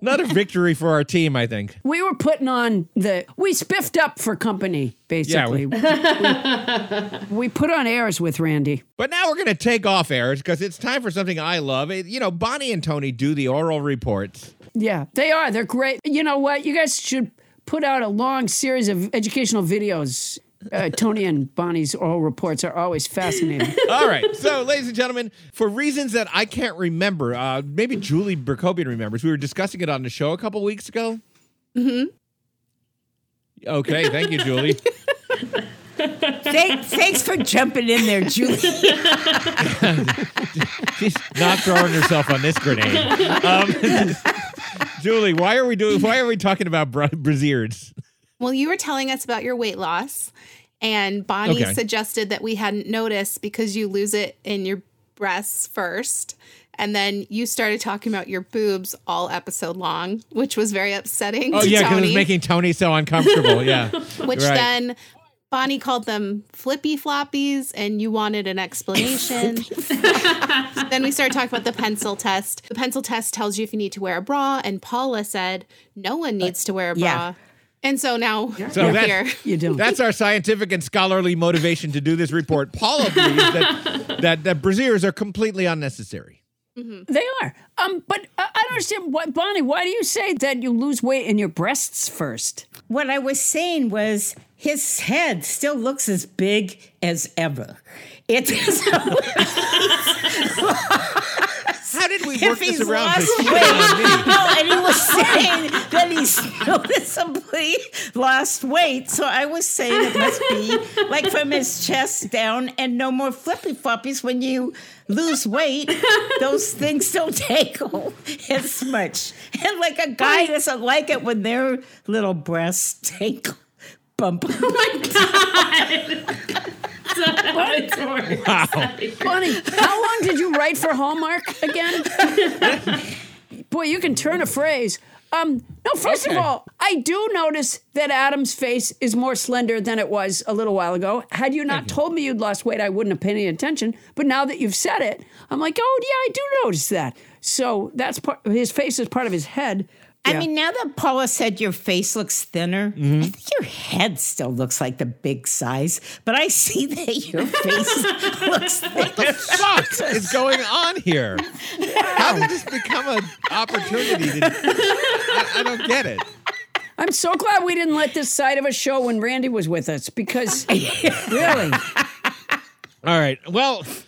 Another victory for our team, I think. We were putting on the. We spiffed up for company, basically. we- we, we put on airs with Randy. But now we're going to take off airs because it's time for something I love. It- you know, Bonnie and Toni do the oral reports. Yeah, they are. They're great. You know what? You guys should put out a long series of educational videos. Uh, Toni and Bonnie's oral reports are always fascinating. [laughs] All right. So, ladies and gentlemen, for reasons that I can't remember, uh, maybe Julie Berkobian remembers, we were discussing it on the show a couple weeks ago. Mm-hmm. Okay. Thank you, Julie. [laughs] Thank, thanks for jumping in there, Julie. [laughs] She's not throwing herself on this grenade. Um, Julie, why are we doing? Why are we talking about bra- brassieres? Well, you were telling us about your weight loss, and Bonnie Okay. suggested that we hadn't noticed because you lose it in your breasts first. And then you started talking about your boobs all episode long, which was very upsetting Oh to yeah, because it was making Toni so uncomfortable. [laughs] Yeah, which Right. then Bonnie called them flippy floppies, and you wanted an explanation. [laughs] then we started talking about the pencil test. The pencil test tells you if you need to wear a bra, and Paula said no one needs to wear a bra. yeah. And so now So we're that's, here. You don't. That's our scientific and scholarly motivation to do this report. Paula believes that [laughs] that, that brassieres are completely unnecessary. They are. Um, but I I don't understand what Bonnie. Why do you say that you lose weight in your breasts first? What I was saying was his head still looks as big as ever. It's [laughs] [laughs] How did we work this around lost weight. it on me? No, and he was saying that he's noticeably lost weight. So I was saying it must be like from his chest down and no more flippy floppies when you lose weight. Those things don't take as much. And like a guy doesn't like it when their little breasts take bump. [laughs] Oh my god. [laughs] wow. Bonnie, how long did you write for Hallmark again? Boy, you can turn a phrase. Um, no, first Okay. of all, I do notice that Adam's face is more slender than it was a little while ago. Had you not told me you'd lost weight, I wouldn't have paid any attention. But now that you've said it, I'm like, oh yeah, I do notice that. So that's part. His face is part of his head. I Yeah. mean, now that Paula said your face looks thinner, I mm-hmm. think your head still looks like the big size, but I see that your [laughs] face looks What the fuck is going on here? How did this become an opportunity? To, I, I don't get it. I'm so glad we didn't let this side of a show when Randy was with us because [laughs] really, All right. Well, t-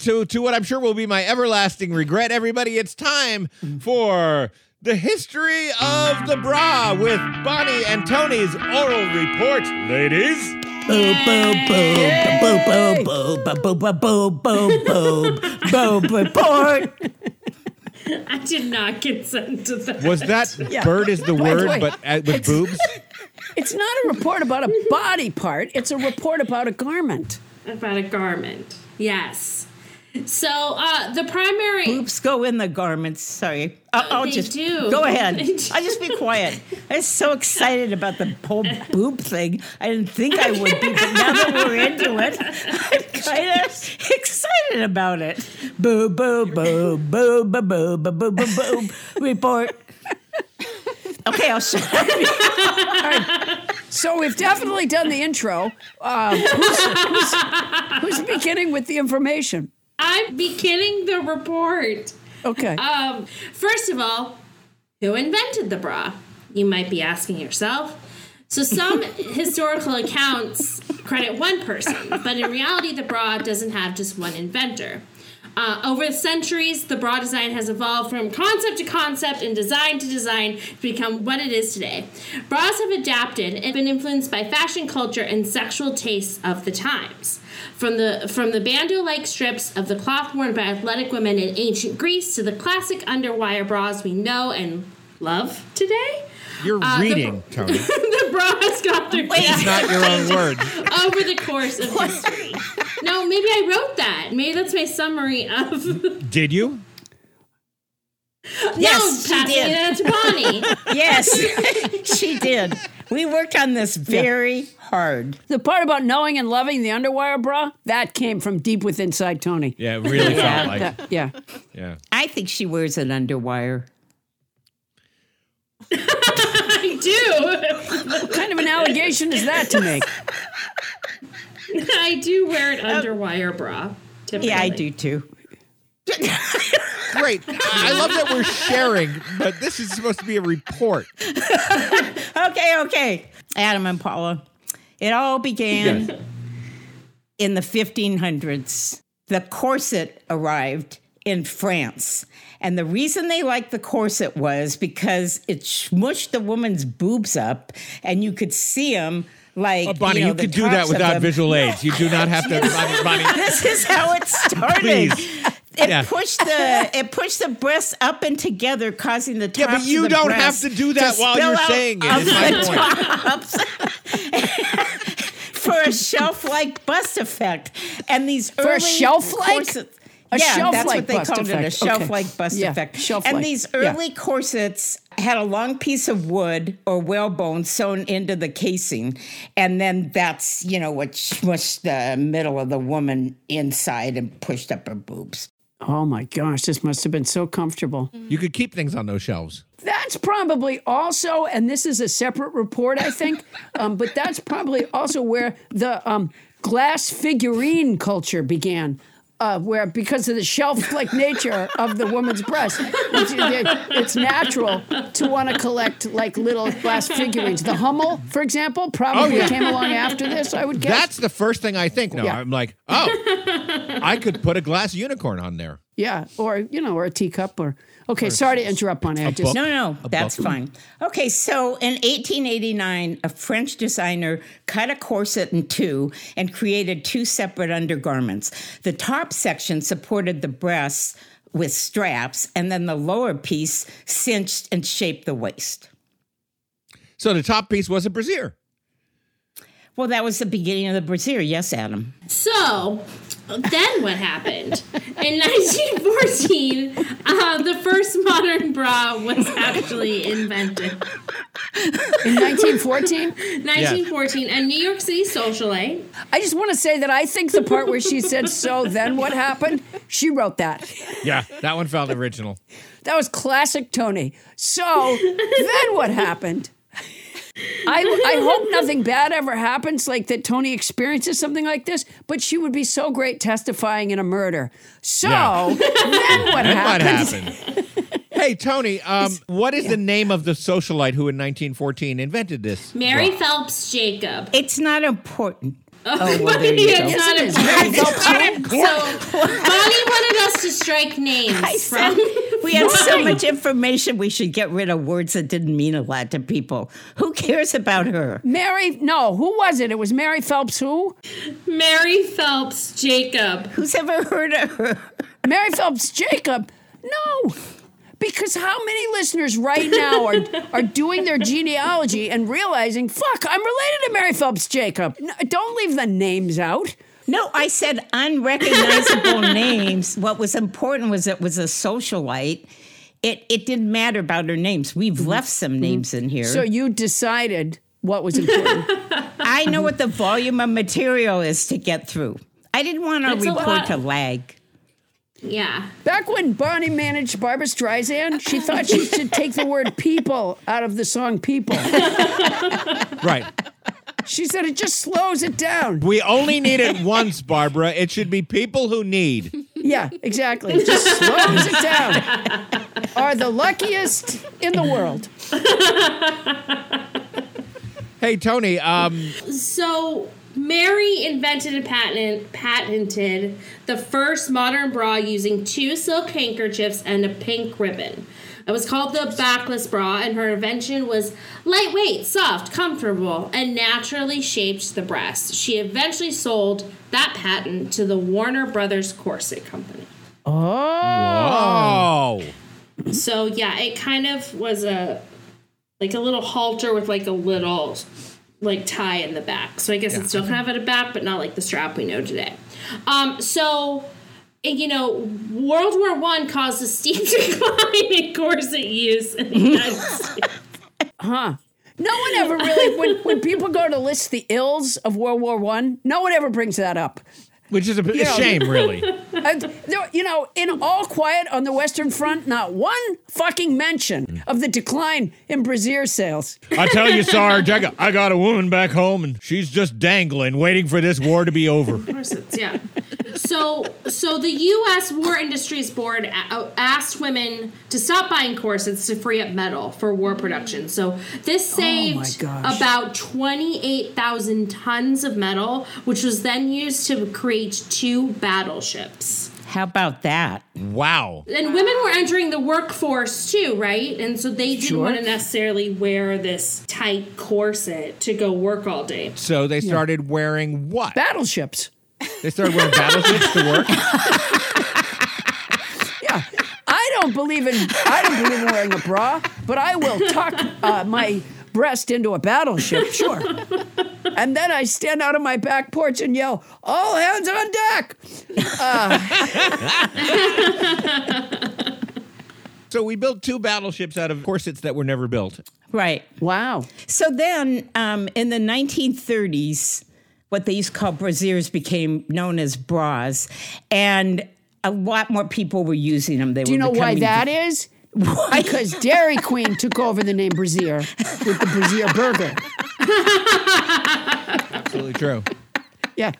to to what I'm sure will be my everlasting regret, everybody, it's time for the history of the bra with Bonnie and Toni's oral report, ladies. Boo, boo, boo, boo, boo, boo, boo, boo, boo, boo, boo, boo, report. I did not consent to that. Was that [laughs] Yeah. bird is the By the word, but uh, with boobs? [laughs] it's not a report about a body part. It's a report about a garment. about a garment? Yes. So uh, the primary Boobs go in the garments. Sorry. I'll, I'll They just do. go ahead. I'll just be quiet. I was so excited about the whole boob thing. I didn't think I would be, but now that we're into it, I'm kind of excited about it. Boo, boo, boo, boo, boo, boo, boo, boo, boo, boo. Report. Okay, I'll shut up. [laughs] So we've definitely done the intro. Uh, who's, who's, who's beginning with the information? I'm beginning the report. Okay. Um, first of all, who invented the bra? You might be asking yourself. So some [laughs] historical accounts credit one person, but in reality, the bra doesn't have just one inventor. Uh, over the centuries, the bra design has evolved from concept to concept and design to design to become what it is today. Bras have adapted and been influenced by fashion culture and sexual tastes of the times. From the from the bandeau-like strips of the cloth worn by athletic women in ancient Greece to the classic underwire bras we know and love today. You're Uh, the- reading, Toni. [laughs] the bra has got their It's not your own [laughs] words. over the course of history. No, maybe I wrote that. Maybe that's my summary of. [laughs] Did you? Yes, no, she did. it to Bonnie. Yes, she did. We worked on this very hard. The part about knowing and loving the underwire bra, that came from deep within inside Toni. Yeah, it really Yeah. felt like. That- yeah. Yeah. I think she wears an underwire. [laughs] I do. What kind of an allegation is that to make? [laughs] I do wear an underwire um, bra. Typically. Yeah, I do too. [laughs] Great. I love that we're sharing, but this is supposed to be a report. Okay, okay. Adam and Paula. It all began in the 1500s. The corset arrived in France. And the reason they liked the corset was because it smushed the woman's boobs up and you could see them like Oh, Bonnie, you, you, know, the could do that without visual aids. You do not have to. Bonnie, [laughs] Bonnie. this is how it started. Please. It Yeah. pushed the it pushed the breasts up and together, causing the tops Yeah, but of you the don't have to do that while spill you're saying it, my point. [laughs] for a shelf-like bust effect. And these For a early shelf-like? corsets- A yeah, shelf-like that's what they bust called it, a effect. Okay. shelf-like bust Yeah, effect. shelf-like. And these Yeah. early corsets had a long piece of wood or whalebone sewn into the casing, and then that's you know what smushed the middle of the woman inside and pushed up her boobs. Oh my gosh, this must have been so comfortable. You could keep things on those shelves. That's probably also, and this is a separate report, I think, [laughs] um, but that's probably also where the um, glass figurine culture began. Uh, where because of the shelf-like nature of the woman's breast, it's, it's natural to want to collect like little glass figurines. The Hummel, for example, probably Oh, yeah. came along after this. I would guess. That's the first thing I think. No, Yeah. I'm like, oh, I could put a glass unicorn on there. yeah, or you know, or a teacup, or okay. Sorry to interrupt, Bonnie. I just No, no, that's fine. Okay, so in 1889, a French designer cut a corset in two and created two separate undergarments. The top section supported the breasts with straps, and then the lower piece cinched and shaped the waist. So the top piece was a brassiere. Well, that was the beginning of the brassiere. Yes, Adam. So, then what happened? In 1914, uh, the first modern bra was actually invented. in 1914. 1914, a New York City socialite. I just want to say that I think the part where she said, "So then what happened?" She wrote that. Yeah, that one felt original. That was classic Toni. So then what happened? I, I [laughs] hope nothing bad ever happens, like that Toni experiences something like this, but she would be so great testifying in a murder. So Yeah. then what [laughs] Then what happened? happened? hey, Toni, um, what is the name of the socialite who in 1914 invented this? Mary bra? Phelps Jacob. It's not important. Oh, oh, well, there you yeah, go. it's not Yes, it is. [laughs] important. So, Bonnie wanted us to strike names I said from. we have so much information. We should get rid of words that didn't mean a lot to people. Who cares about her? Mary, no, who was it? It was Mary Phelps. Who? Mary Phelps Jacob. Who's ever heard of her? Mary Phelps Jacob. No. Because how many listeners right now are, [laughs] are doing their genealogy and realizing, fuck, I'm related to Mary Phelps Jacob. No, don't leave the names out. No, I said unrecognizable [laughs] names. What was important was it was a socialite. It it didn't matter about her names. We've mm-hmm. left some names in mm-hmm. here. So you decided what was important. [laughs] I know what the volume of material is to get through. I didn't want our It's report to lag. Yeah. Back when Bonnie managed Barbra Streisand, she thought she should take the word people out of the song people. [laughs] Right. She said it just slows it down. We only need it once, Barbara. It should be people who need. Yeah, exactly. It just slows it down. Are the luckiest in the world. Hey, Toni, um, So Mary invented and patent, patented the first modern bra using two silk handkerchiefs and a pink ribbon. It was called the backless bra, and her invention was lightweight, soft, comfortable, and naturally shaped the breast. She eventually sold that patent to the Warner Brothers Corset Company. oh. So yeah, it kind of was a like a little halter with like a little like tie in the back. So I guess it's still kind of at a back, but not like the strap we know today. Um, so you know, World War One caused a steep [laughs] decline in corset use in the United [laughs] States. Huh. No one ever really when when people go to list the ills of World War One, no one ever brings that up. Which is a, a You know- shame, really. [laughs] Uh, you know, in all quiet on the Western Front, not one fucking mention of the decline in brassiere sales. I tell you, Sarge, I got, I got a woman back home and she's just dangling, waiting for this war to be over. Corsets, [laughs] yeah. So, so the U.S. War Industries Board asked women to stop buying corsets to free up metal for war production. So this saved gosh. about twenty-eight thousand tons of metal, which was then used to create two battleships. How about that? Wow. And women were entering the workforce too, right? And so they didn't Sure. want to necessarily wear this tight corset to go work all day. So they started wearing what? Battleships. They started wearing battleships to work. [laughs] Yeah. I don't believe in I don't believe in wearing a bra, but I will tuck uh, my breast into a battleship, [laughs] sure. And then I stand out on my back porch and yell, "All hands on deck!" [laughs] So we built two battleships out of corsets that were never built. Right. Wow. So then, um, in the 1930s, what they used to call brassieres became known as bras, and a lot more people were using them. They Do you were know why becoming- that is? Because Dairy Queen took over the name Brazier with the Brazier burger. Absolutely true. Yeah.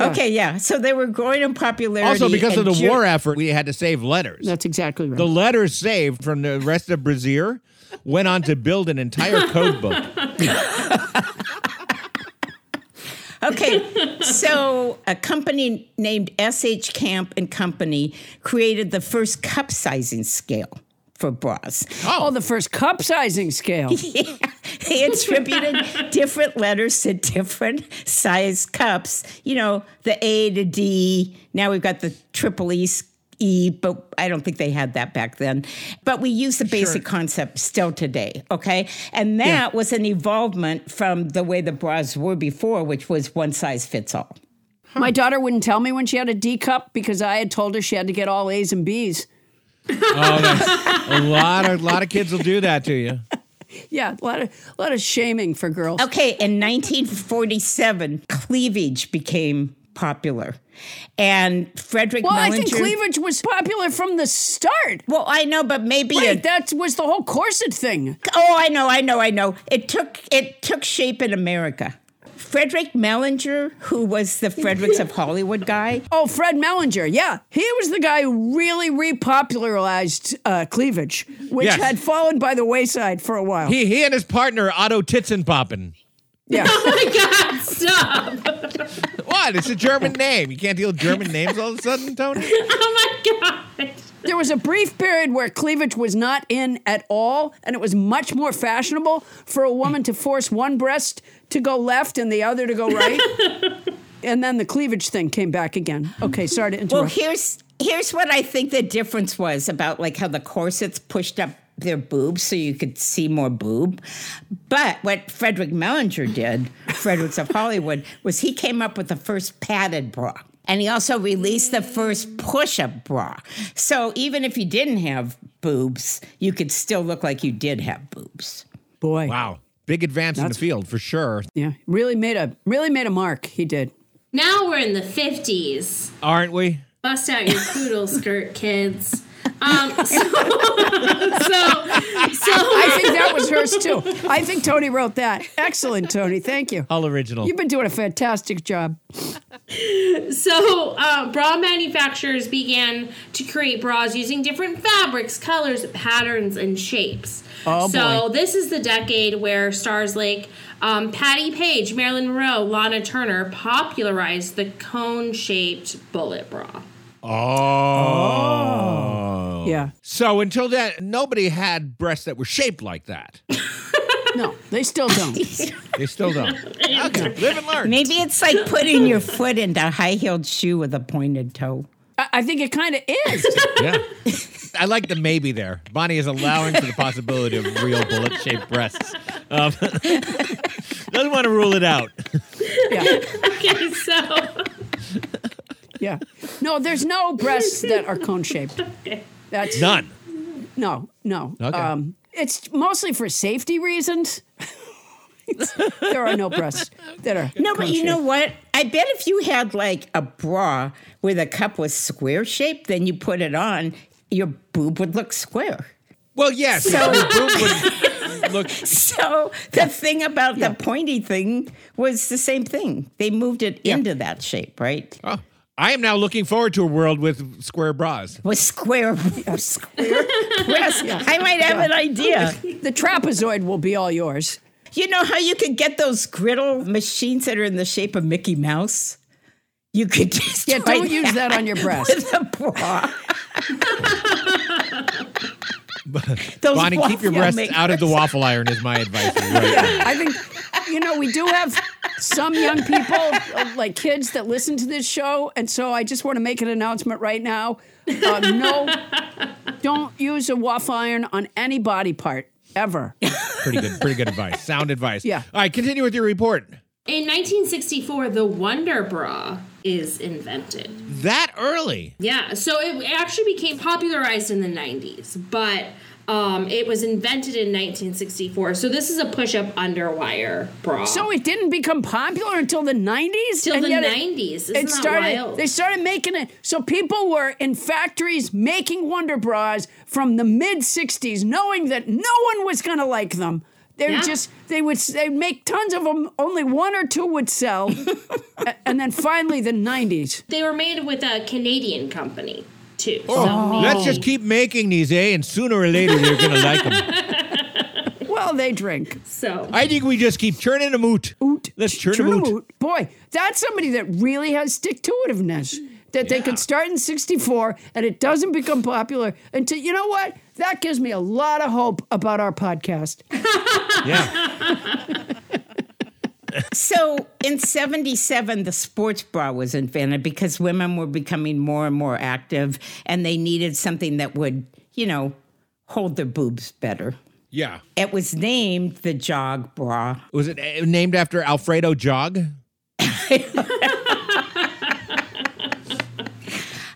Okay, yeah. So they were growing in popularity. Also, because of the Ju- war effort, we had to save letters. That's exactly right. The letters saved from the rest of Brazier went on to build an entire code book. [laughs] Okay, [laughs] so a company named SH Camp and Company created the first cup sizing scale for bras. Oh, oh the first cup sizing scale. [laughs] yeah. They attributed [laughs] different letters to different size cups. You know, the A to D. Now we've got the triple E, E, but I don't think they had that back then. But we use the basic concept still today, okay? And that was an evolvement from the way the bras were before, which was one size fits all. My daughter wouldn't tell me when she had a D cup because I had told her she had to get all A's and B's. Oh, that's, a lot of lot of kids will do that to you. Yeah, a lot of a lot of shaming for girls. Okay, in 1947, cleavage became popular. And Frederick Well, I think cleavage was popular from the start. Well, I know, but maybe Wait, it- that was the whole corset thing. Oh, I know, I know, I know. It took it took shape in America. Frederick Mellinger, who was the Fredericks of Hollywood guy. Oh, Fred Mellinger. Yeah, he was the guy who really repopularized uh, cleavage, which Yes. had fallen by the wayside for a while. He he and his partner Otto Titzenpoppen. Yeah. [laughs] Oh my god, stop. What? It's a German name. You can't deal with German names all of a sudden, Toni. [laughs] Oh my god. There was a brief period where cleavage was not in at all, and it was much more fashionable for a woman to force one breast to go left and the other to go right. [laughs] and then the cleavage thing came back again. Okay, sorry to interrupt. Well, here's here's what I think the difference was about like how the corsets pushed up their boobs so you could see more boob. But what Frederick Mellinger did, Fredericks of Hollywood, was he came up with the first padded bra. And he also released the first push-up bra. So even if you didn't have boobs, you could still look like you did have boobs. Boy, Wow. Big advance in the field for sure. yeah, really made a really made a mark. He did. Now we're in the 50s. Aren't we? Bust out your poodle skirt, kids. Um, [laughs] so, so, so I think that was hers too. I think Toni wrote that. Excellent, Toni. Thank you. All original. You've been doing a fantastic job. So, uh, bra manufacturers began to create bras using different fabrics, colors, patterns, and shapes. Oh, so, boy. this is the decade where stars like um, Patti Page, Marilyn Monroe, Lana Turner popularized the cone shaped bullet bra. Oh. Yeah. So until that, nobody had breasts that were shaped like that. [laughs] No, they still don't. [laughs] They still don't. Okay, live and learn. Maybe it's like putting your foot into a high-heeled shoe with a pointed toe. I, I think it kind of is. [laughs] Yeah. I like the maybe there. Bonnie is allowing for the possibility of real bullet shaped breasts. Um, doesn't want to rule it out. Yeah. Okay, so. Yeah. No, there's no breasts that are cone shaped. That's None. No, no. Okay. Um, it's mostly for safety reasons. [laughs] There are no breasts that are. No, but you know what? I bet if you had like a bra where the cup was square shaped, then you put it on, your boob would look square. Well, yes. So- your boob would [laughs] look. So the thing about the pointy thing was the same thing. They moved it into that shape, right? Oh, I am now looking forward to a world with square bras. With square, square breasts. I might have an idea. [laughs] The trapezoid will be all yours. You know how you could get those griddle machines that are in the shape of Mickey Mouse? You could just Yeah, don't use that on your breast. with a bra. [laughs] [laughs] Those Bonnie, keep your breasts makers. out of the waffle iron is my advice. Right now. [laughs] I think, you know, we do have some young people, uh, like kids, that listen to this show. And so I just want to make an announcement right now. Uh, no, don't use a waffle iron on any body part ever. Pretty good, pretty good advice. Sound advice. Yeah. All right, continue with your report. In 1964, the Wonder Bra is invented. That early. Yeah, so it actually became popularized in the 90s, but um, it was invented in 1964. So this is a push-up underwire bra. So it didn't become popular until the 90s? Till the yet it- 90s. Isn't it that started, wild? They started making it. So people were in factories making Wonder Bras from the mid 60s, knowing that no one was going to like them. They Yeah. would just they would they'd make tons of them. Only one or two would sell, [laughs] and then finally the '90s. They were made with a Canadian company too. Oh, let's just keep making these, eh? And sooner or later they're gonna [laughs] like them. Well, they drink. So I think we just keep churning them out. Let's churn them out. Boy, that's somebody that really has stick to itiveness. That they could start in 64 and it doesn't become popular until, you know what? That gives me a lot of hope about our podcast. Yeah. [laughs] So in 77, the sports bra was invented because women were becoming more and more active and they needed something that would, you know, hold their boobs better. Yeah. It was named the jog bra. Was it uh, named after Alfredo Jog? [laughs]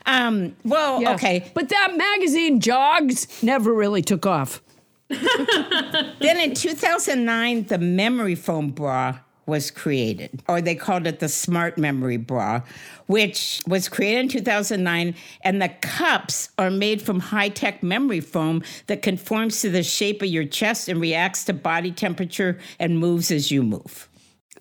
Um, well, Yeah. okay. But that magazine, Jogs, never really took off. [laughs] Then in 2009, the memory foam bra was created, or they called it the smart memory bra, which was created in 2009. And the cups are made from high tech memory foam that conforms to the shape of your chest and reacts to body temperature and moves as you move.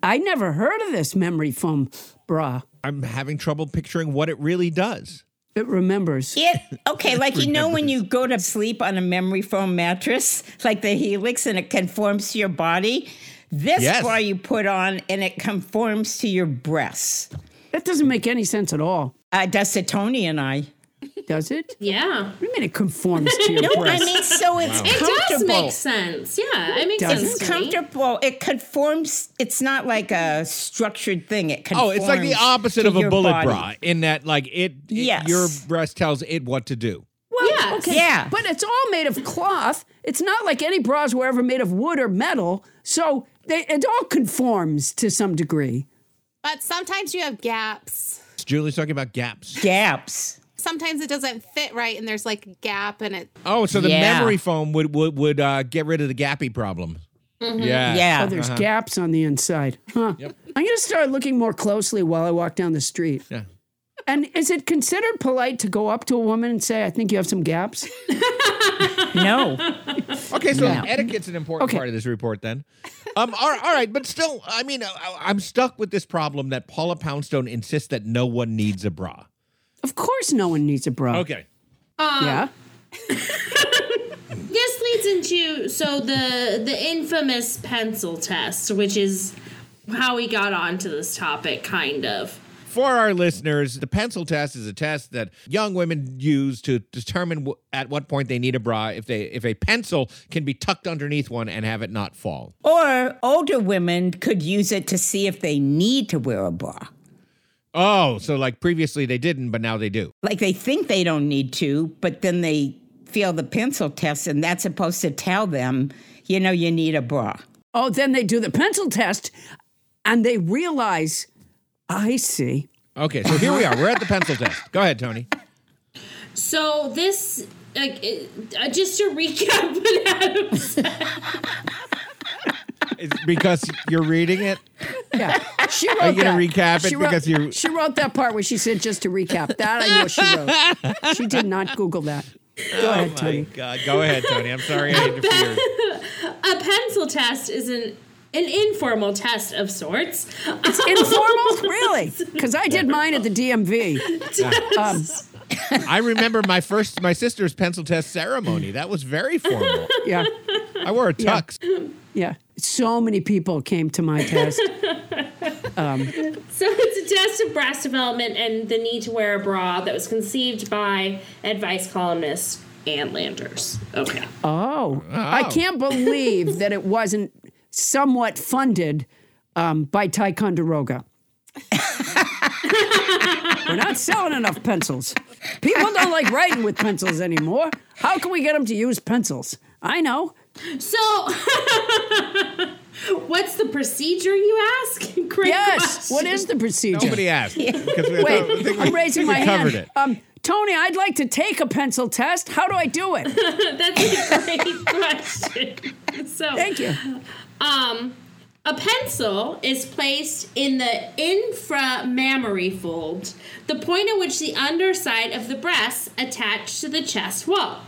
I never heard of this memory foam bra. I'm having trouble picturing what it really does. It remembers. It okay, like you know when you go to sleep on a memory foam mattress, like the Helix, and it conforms to your body. This Yes. bra you put on, and it conforms to your breasts. That doesn't make any sense at all. Uh, does to Toni and I? Does it? Yeah. What do you mean it conforms to your No, I mean so it's It does comfortable. make sense. Yeah, it makes Does sense. It's to comfortable. It conforms. It's not like a structured thing. It conforms. Oh, it's like the opposite of a bullet body. bra in that, like, it, it- Yes. your breast tells it what to do. Well, Yes. okay. Yeah. But it's all made of cloth. It's not like any bras were ever made of wood or metal. So they, it all conforms to some degree. But sometimes you have gaps. Julie's talking about gaps. Gaps. Sometimes it doesn't fit right and there's like a gap and it Oh, so the Yeah. memory foam would would, would uh, get rid of the gappy problem. Yeah. Yeah. Oh, there's Uh-huh. gaps on the inside. Huh. Yep. I'm going to start looking more closely while I walk down the street. Yeah. And is it considered polite to go up to a woman and say, I think you have some gaps? [laughs] No. Okay, so Yeah. etiquette's an important Okay. part of this report then. Um, all, all right, but still, I mean, I, I'm stuck with this problem that Paula Poundstone insists that no one needs a bra. Of course, no one needs a bra. Okay. Um, yeah. [laughs] This leads into so the the infamous pencil test, which is how we got onto this topic, kind of. For our listeners, the pencil test is a test that young women use to determine w- at what point they need a bra. If they if a pencil can be tucked underneath one and have it not fall. Or older women could use it to see if they need to wear a bra. Oh, so like previously they didn't, but now they do. Like they think they don't need to, but then they feel the pencil test, and that's supposed to tell them, you know, you need a bra. Oh, then they do the pencil test and they realize, I see. Okay, so here we are. We're at the pencil test. Go ahead, Toni. So this, like, uh, just to recap what Adam said. It's because you're reading it. Yeah. She wrote Are you gonna that. recap it She wrote- because you- She wrote that part where she said just to recap. That I know she wrote. She did not Google that. Go ahead, My Toni. God, go ahead, Toni. I'm sorry I interfered. A pencil test is an an informal test of sorts. It's informal, really? Because I did mine at the DMV. Um, I remember my first, my sister's pencil test ceremony. That was very formal. yeah, I wore a tux. yeah. So many people came to my test. [laughs] Um, So it's a test of breast development and the need to wear a bra that was conceived by advice columnist Ann Landers. Okay. oh, I can't believe that it wasn't somewhat funded um, by Ticonderoga. We're not selling enough pencils. People don't like writing with pencils anymore. How can we get them to use pencils? I know. So, [laughs] what's the procedure, you ask? [laughs] Great yes. question. What is the procedure? Nobody asked. Because we- I Wait, thought- I think we- I'm raising we my covered hand. it. Um, Toni, I'd like to take a pencil test. How do I do it? [laughs] That's a great question. So, Thank you. Um, a pencil is placed in the inframammary fold, the point at which the underside of the breasts attach to the chest wall.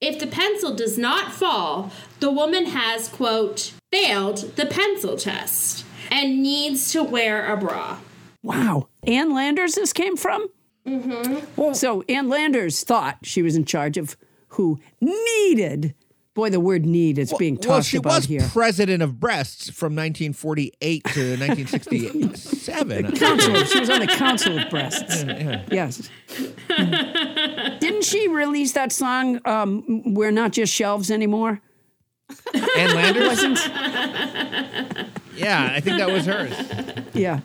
If the pencil does not fall, the woman has, quote, failed the pencil test and needs to wear a bra. Wow. Ann Landers this came from? Mm-hmm. So Ann Landers thought she was in charge of who needed. Boy, the word need is being tossed well, she about was here. president of breasts from 1948 to [laughs] 1967. Council. She was on the Council of Breasts. Yeah, Yes. Didn't she release that song, um, We're Not Just Shelves Anymore? Ann Landers? Wasn't? Yeah, I think that was hers. Yeah.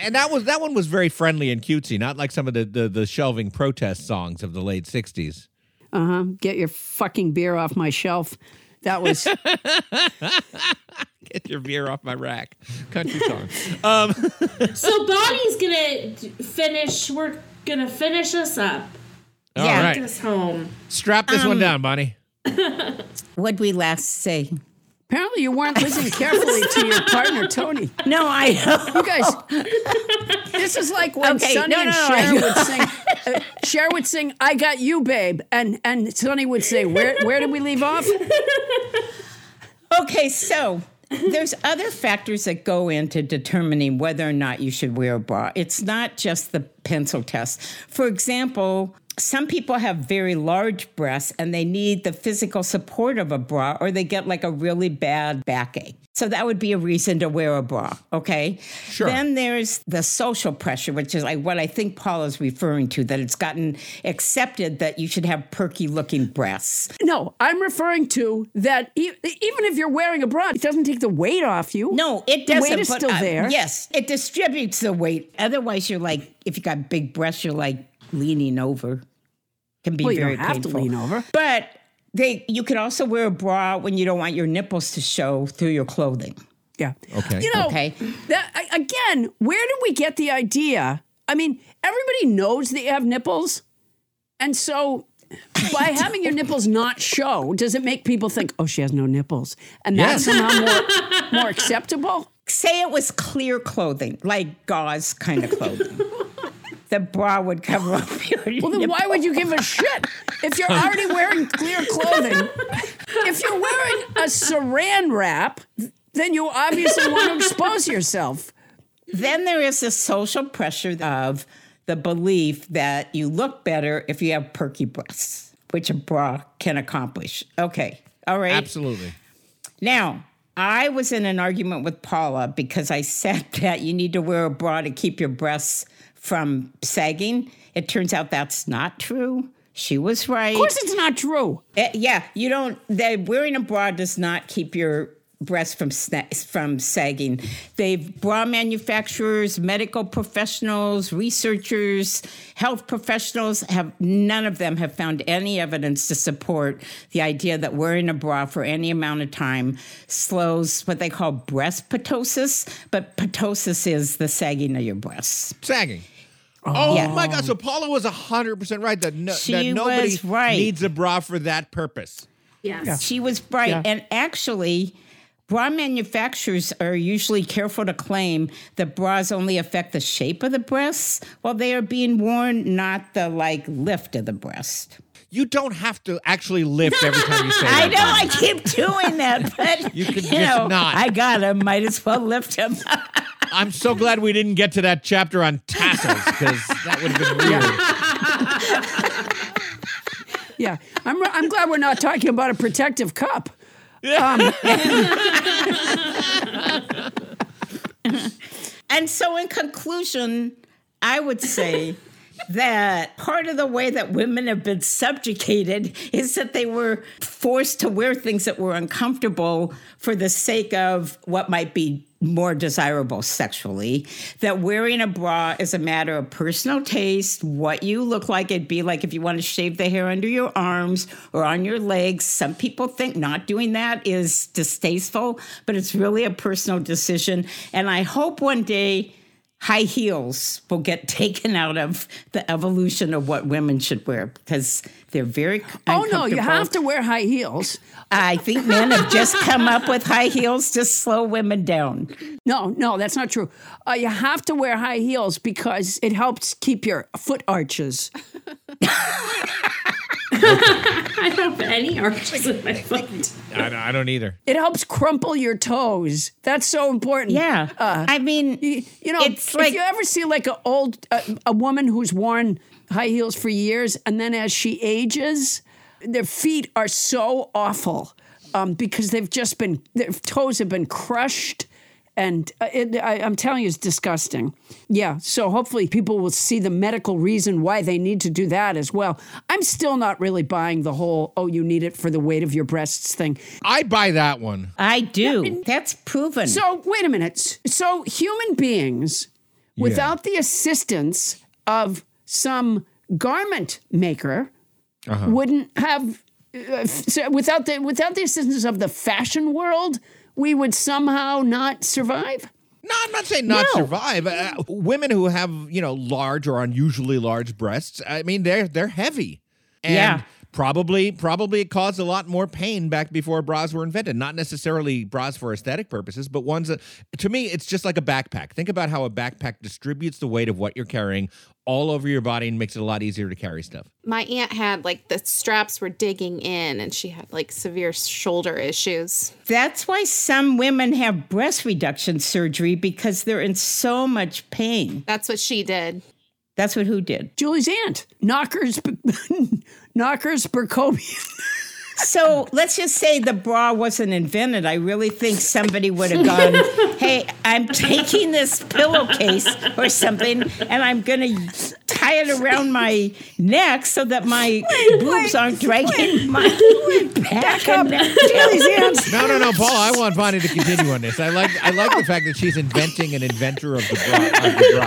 And that was that one was very friendly and cutesy, not like some of the, the, the shelving protest songs of the late 60s. Uh huh. Get your fucking beer off my shelf. That was. [laughs] Get your beer off my rack. Country song. [laughs] Um, [laughs] So Bonnie's gonna finish. We're gonna finish us up. All Take right. us home. Strap this one Um, down, Bonnie. What'd we last say? Apparently, you weren't listening carefully to your partner, Toni. No, I You guys, this is like when Okay, Sonny no, and no, Cher would sing. Uh, Cher would sing, "I got you, babe," and and Sonny would say, "Where where did we leave off?" Okay, so there's other factors that go into determining whether or not you should wear a bra. It's not just the pencil test. For example, some people have very large breasts and they need the physical support of a bra or they get like a really bad backache. So that would be a reason to wear a bra, okay? Sure. Then there's the social pressure, which is like what I think Paul is referring to, that it's gotten accepted that you should have perky looking breasts. No, I'm referring to that. E- even if you're wearing a bra, it doesn't take the weight off you. No, it doesn't. weight is but, still uh, there. Yes, it distributes the weight. Otherwise, you're like, if you got big breasts, you're like leaning over. Can be Well, you very don't have to painful. lean over. But they, you can also wear a bra when you don't want your nipples to show through your clothing. Yeah. Okay. You know, Okay. that, again, where did we get the idea? I mean, everybody knows that you have nipples. And so by having your nipples not show, does it make people think, oh, she has no nipples? And that's Yes. somehow more, more acceptable? Say it was clear clothing, like gauze kind of clothing. [laughs] the bra would cover up [laughs] your Well, then why would you give a shit if you're already wearing clear clothing? If you're wearing a saran wrap, then you obviously want to expose yourself. Then there is the social pressure of the belief that you look better if you have perky breasts, which a bra can accomplish. Okay. All right. Absolutely. Now, I was in an argument with Paula because I said [laughs] that you need to wear a bra to keep your breasts from sagging. It turns out that's not true. She was right. Of course, it's not true. Uh, yeah, you don't. They wearing a bra does not keep your breasts from sna- from sagging. They bra manufacturers, medical professionals, researchers, health professionals have none of them have found any evidence to support the idea that wearing a bra for any amount of time slows what they call breast ptosis. But ptosis is the sagging of your breasts. Sagging. Oh Yeah. my God! So Paula was hundred percent right that no, She that nobody was right. needs a bra for that purpose. Yes. She was right. Yeah. And actually, bra manufacturers are usually careful to claim that bras only affect the shape of the breasts while they are being worn, not the like lift of the breast. You don't have to actually lift every time you [laughs] say I that. know I keep doing that, [laughs] but You can you, just know, not. I got him. Might as well lift him. [laughs] I'm so glad we didn't get to that chapter on tassels because that would have been weird. [laughs] Yeah, I'm, I'm glad we're not talking about a protective cup. Um, [laughs] I so, in conclusion, I would say that part of the way that women have been subjugated is that they were forced to wear things that were uncomfortable for the sake of what might be more desirable sexually. That wearing a bra is a matter of personal taste, what you look like. It'd be like if you want to shave the hair under your arms or on your legs. Some people think not doing that is distasteful, but it's really a personal decision. And I hope one day high heels will get taken out of the evolution of what women should wear because they're very Oh no, you have to wear high heels. I think men have just come up with high heels to slow women down. No, no, that's not true. Uh, you have to wear high heels because it helps keep your foot arches. [laughs] I don't have any arches in my foot. I, don't- I don't either. It helps crumple your toes. That's so important. Yeah. Uh, I mean, you, you know, it's if like- you ever see like a old uh, a woman who's worn high heels for years, and then as she ages, their feet are so awful um, because they've just been their toes have been crushed. And uh, it, I, I'm telling you, it's disgusting. Yeah. So hopefully people will see the medical reason why they need to do that as well. I'm still not really buying the whole, oh, you need it for the weight of your breasts thing. I buy that one. I do. That's proven. So wait a minute. So human beings, without the assistance of some garment maker, Uh-huh. wouldn't have. Uh, f- so without the without the assistance of the fashion world, we would somehow not survive. No, I'm not saying not No. survive. Uh, women who have you know large or unusually large breasts, I mean they're they're heavy, and Yeah. probably probably it caused a lot more pain back before bras were invented. Not necessarily bras for aesthetic purposes, but ones that to me it's just like a backpack. Think about how a backpack distributes the weight of what you're carrying all over your body and makes it a lot easier to carry stuff. My aunt had like the straps were digging in and she had like severe shoulder issues. That's why some women have breast reduction surgery because they're in so much pain. That's what she did. That's what who did? Julie's aunt, Knockers, [laughs] Knockers Berkovian. [laughs] So let's just say the bra wasn't invented. I really think somebody would have gone, hey, I'm taking this pillowcase or something and I'm going to tie it around my neck so that my boobs aren't dragging my back and neck. No, no, no, Paul. I want Bonnie to continue on this. I like I like the fact that she's inventing an inventor of the bra. Of the bra.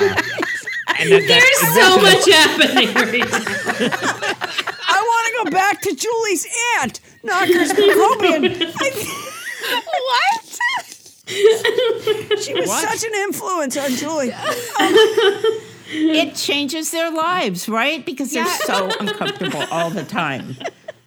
And that- that There's so much happening right now. [laughs] I want to go back to Julie's aunt, Knockers Berkovian. what? [laughs] she was What? such an influence on Julie. It changes their lives, right? Because they're Yeah. so uncomfortable all the time.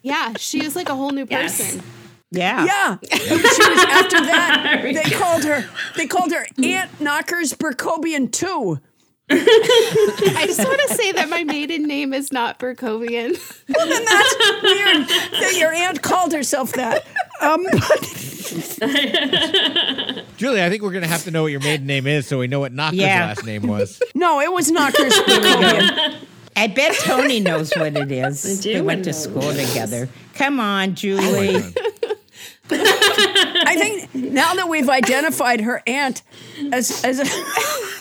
Yeah, she is like a whole new person. Yeah. Yeah. [laughs] she was after that. They called her. They called her Aunt Knockers Berkovian too. [laughs] I just want to say that my maiden name is not Berkovian. Well, [laughs] then that's weird that your aunt called herself that. Um, [laughs] Julie, I think we're gonna have to know what your maiden name is so we know what Knocker's Yeah. last name was. no, it was Knockers Berkovian. I bet Toni knows what it is. do They went to school what together. Come on, Julie. I think now that we've identified her aunt as as a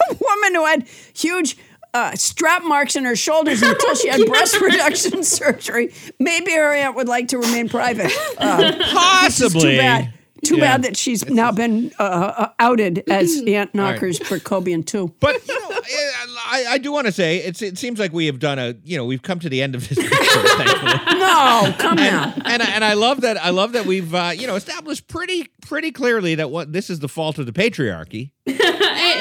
[laughs] woman who had huge uh, strap marks in her shoulders until she had [laughs] breast reduction [laughs] surgery, maybe her aunt would like to remain private. Uh, Possibly. too bad. Too Yeah. bad that she's now been uh, uh, outed [clears throat] as Aunt Knockers Berkovian too. But you know, I, I do want to say it's, it seems like we have done a you know we've come to the end of this. picture. No, come now. and I, and I love that I love that we've uh, you know established pretty pretty clearly that what this is the fault of the patriarchy.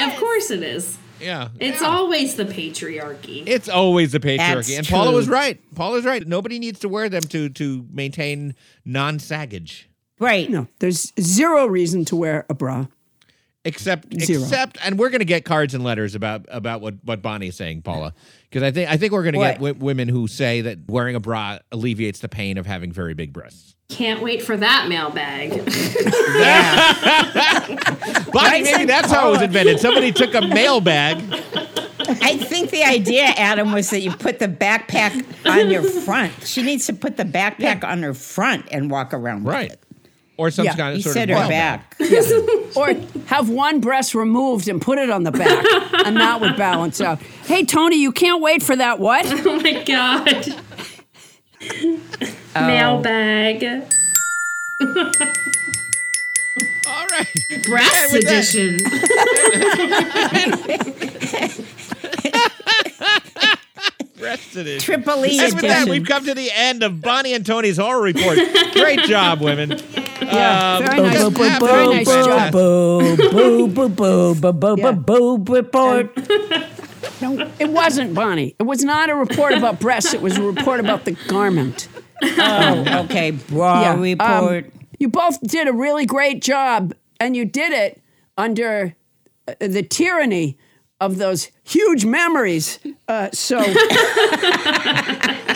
Hey, of course it is. Yeah, It's always the patriarchy. It's always the patriarchy, That's and Paula true. was right. Paula's right. Nobody needs to wear them to to maintain non-saggage, Right. No, there's zero reason to wear a bra. Except Zero. except, and we're going to get cards and letters about about what what Bonnie is saying, Paula, because I think I think we're going to get w- women who say that wearing a bra alleviates the pain of having very big breasts. Can't wait for that mailbag. [laughs] [laughs] Bonnie, maybe that's how it was invented. Somebody took a mailbag. I think the idea, Adam, was that you put the backpack on your front. She needs to put the backpack on her front and walk around with Right. It. Or some Yeah, kind of He sort said of her bell back. [laughs] [laughs] or have one breast removed and put it on the back, and that would balance out. Hey, Toni, you can't wait for that what? [laughs] Oh my god. Oh. Mailbag. All right. Breast And edition. Triple E And with that, we've come to the end of Bonnie and Toni's oral report. Great job, women. Yeah, Um, very nice. just Very nice job. Yeah. report. No, it wasn't Bonnie. It was not a report about breasts. It was a report about the garment. Oh, okay. Bra Yeah, um, report. you both did a really great job, and you did it under uh, the tyranny of those huge memories. Uh, so, [laughs]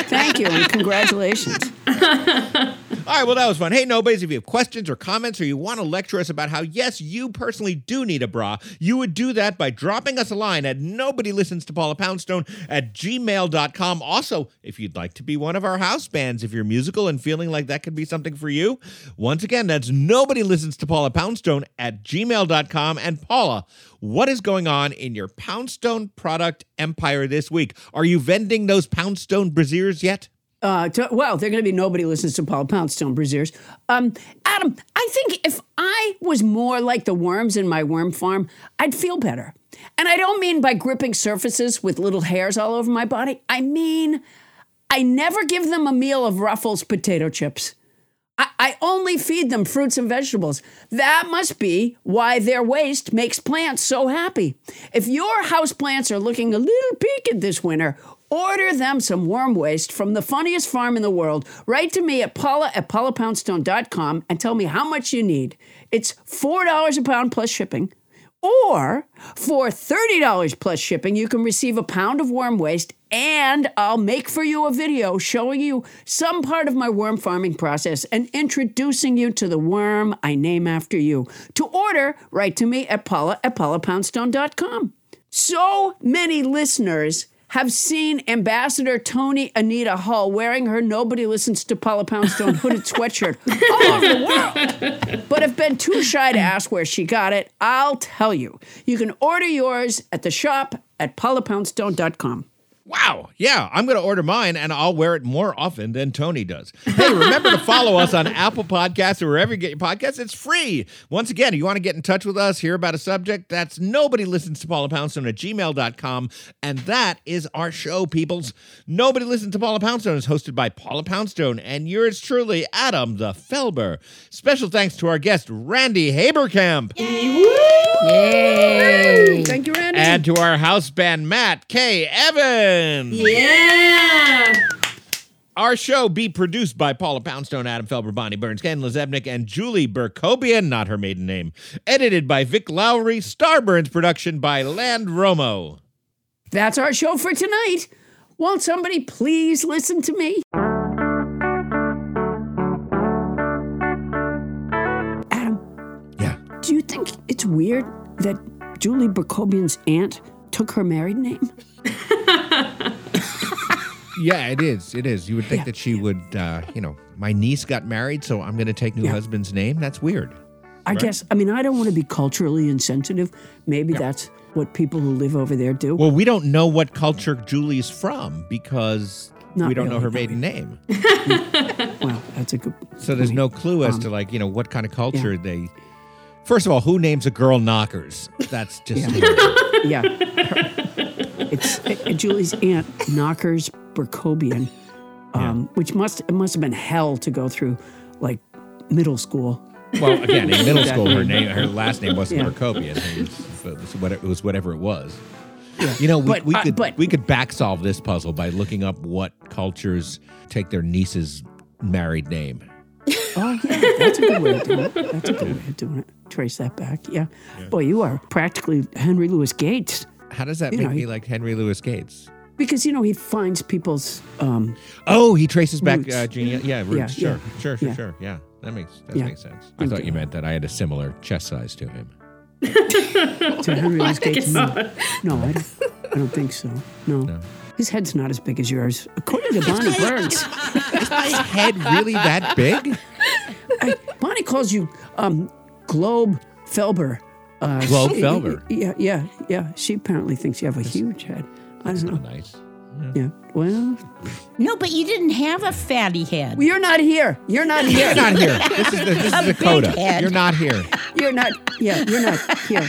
thank you and congratulations. [laughs] All right, well, that was fun. Hey, nobodies, if you have questions or comments or you want to lecture us about how, yes, you personally do need a bra, you would do that by dropping us a line at nobody listens to Paula Poundstone at gmail.com. Also, if you'd like to be one of our house bands, if you're musical and feeling like that could be something for you, once again, that's nobody listens to Paula Poundstone at gmail.com. And Paula, what is going on in your Poundstone product empire this week? Are you vending those Poundstone brassieres yet? Uh, to, well, they're going to be nobody listens to Paul Poundstone Brassieres. Um, Adam, I think if I was more like the worms in my worm farm, I'd feel better. And I don't mean by gripping surfaces with little hairs all over my body. I mean, I never give them a meal of Ruffles potato chips. I, I only feed them fruits and vegetables. That must be why their waste makes plants so happy. If your house plants are looking a little peaked this winter, order them some worm waste from the funniest farm in the world. Write to me at paula at paulapoundstone.com and tell me how much you need. It's $4 a pound plus shipping. Or for $30 plus shipping, you can receive a pound of worm waste, and I'll make for you a video showing you some part of my worm farming process and introducing you to the worm I name after you. To order, write to me at paula at paulapoundstone.com. So many listeners have seen Ambassador Toni Anita Hull wearing her Nobody Listens to Paula Poundstone hooded [laughs] sweatshirt all over the world, but have been too shy to ask where she got it. I'll tell you. You can order yours at the shop at paulapoundstone.com. Wow. Yeah, I'm going to order mine and I'll wear it more often than Toni does. Hey, remember to follow us on [laughs] Apple Podcasts or wherever you get your podcasts. It's free. Once again, if you want to get in touch with us, hear about a subject, that's nobody listens to Paula Poundstone at gmail.com. And that is our show, peoples. Nobody listens to Paula Poundstone is hosted by Paula Poundstone and yours truly, Adam the Felber. Special thanks to our guest, Randy Haberkamp. Yay! Thank you, Randy. And to our house band, Matt K. Evans. Yeah. Our show be produced by Paula Poundstone, Adam Felber, Bonnie Burns, Ken Lezebnik, and Julie Burkobian, not her maiden name. Edited by Vic Lowry, Starburns production by Land Romo. That's our show for tonight. Won't somebody please listen to me? Adam. Yeah. Do you think it's weird that Julie Burkobian's aunt took her married name? [laughs] Yeah, it is. It is. You would think that she would, uh, you know, my niece got married, so I'm going to take new Yeah. husband's name. That's weird. I Right. guess, I mean, I don't want to be culturally insensitive. Maybe that's what people who live over there do. Well, we don't know what culture Julie's from because Not we don't know her maiden name. [laughs] well, that's a good. So there's no clue as Um, to like, you know, what kind of culture they. First of all, who names a girl knockers? That's just Yeah. [laughs] it's uh, Julie's aunt, Knockers Burkobian, um, which must it must have been hell to go through, like middle school. Well, again, in middle school, her [laughs] name. her last name wasn't Yeah. Burkobian. It was, it was what- it was whatever it was. You know, we, But, we uh, could but- we could back solve this puzzle by looking up what cultures take their niece's married name. Oh yeah, that's a good way of doing it. That's a good way of doing it. Trace that back. Yeah. Boy, you are practically Henry Louis Gates. How does that You make know, me like Henry Louis Gates? Because you know he finds people's. Um, Oh, he traces back Roots. uh, gene- yeah, roots. Yeah, sure, yeah, sure, sure, yeah. sure. Yeah, that makes that Yeah. makes sense. I And, thought you meant that I had a similar chest size to him. [laughs] to Henry Louis Gates. No, not. no I, don't, I don't think so. No. His head's not as big as yours, according to Bonnie Burns. [laughs] Is my head really that big? I, Bonnie calls you um, Globe Felber. Uh, Globe she- Felber. Yeah, yeah, yeah. She apparently thinks you have a huge head. I don't know. Nice. Yeah. Well, No, but you didn't have a fatty head. you're not here. You're not here. You're not here. [laughs] This is the, this A is the big head. You're not here. You're not. Yeah, you're not here.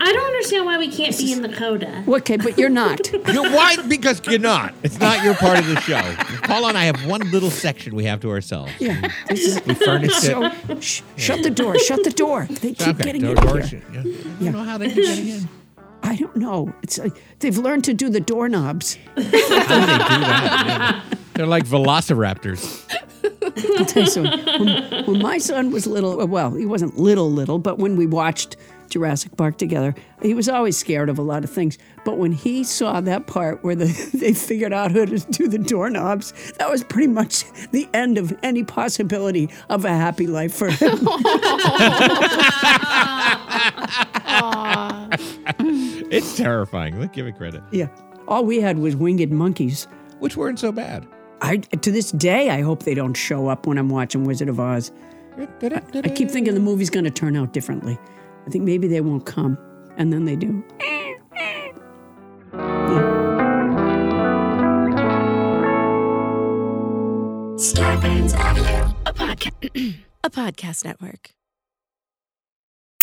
I don't understand why we can't be in the coda. Okay, but you're not. [laughs] You're why? Because you're not. It's not your part of the show. Paula and I have one little section we have to ourselves. Yeah. This is, We furnished so, it. Shh, shut the door. Shut the door. They keep Okay, getting door- in door- here. yeah. I don't know how they keep getting in. I don't know. It's like they've learned to do the doorknobs. How do they do that? Yeah. They're like velociraptors. I'll tell you something. When, when my son was little, well, he wasn't little, little, but when we watched Jurassic Park together, he was always scared of a lot of things. But when he saw that part where the, [laughs] they figured out how to do the doorknobs, that was pretty much the end of any possibility of a happy life for him. [laughs] [laughs] It's terrifying. Let's give it credit. yeah. All we had was winged monkeys. Which weren't so bad. I to this day I hope they don't show up when I'm watching Wizard of Oz. I, I keep thinking the movie's going to turn out differently. I think maybe they won't come, and then they do. A [clears throat] a podcast network.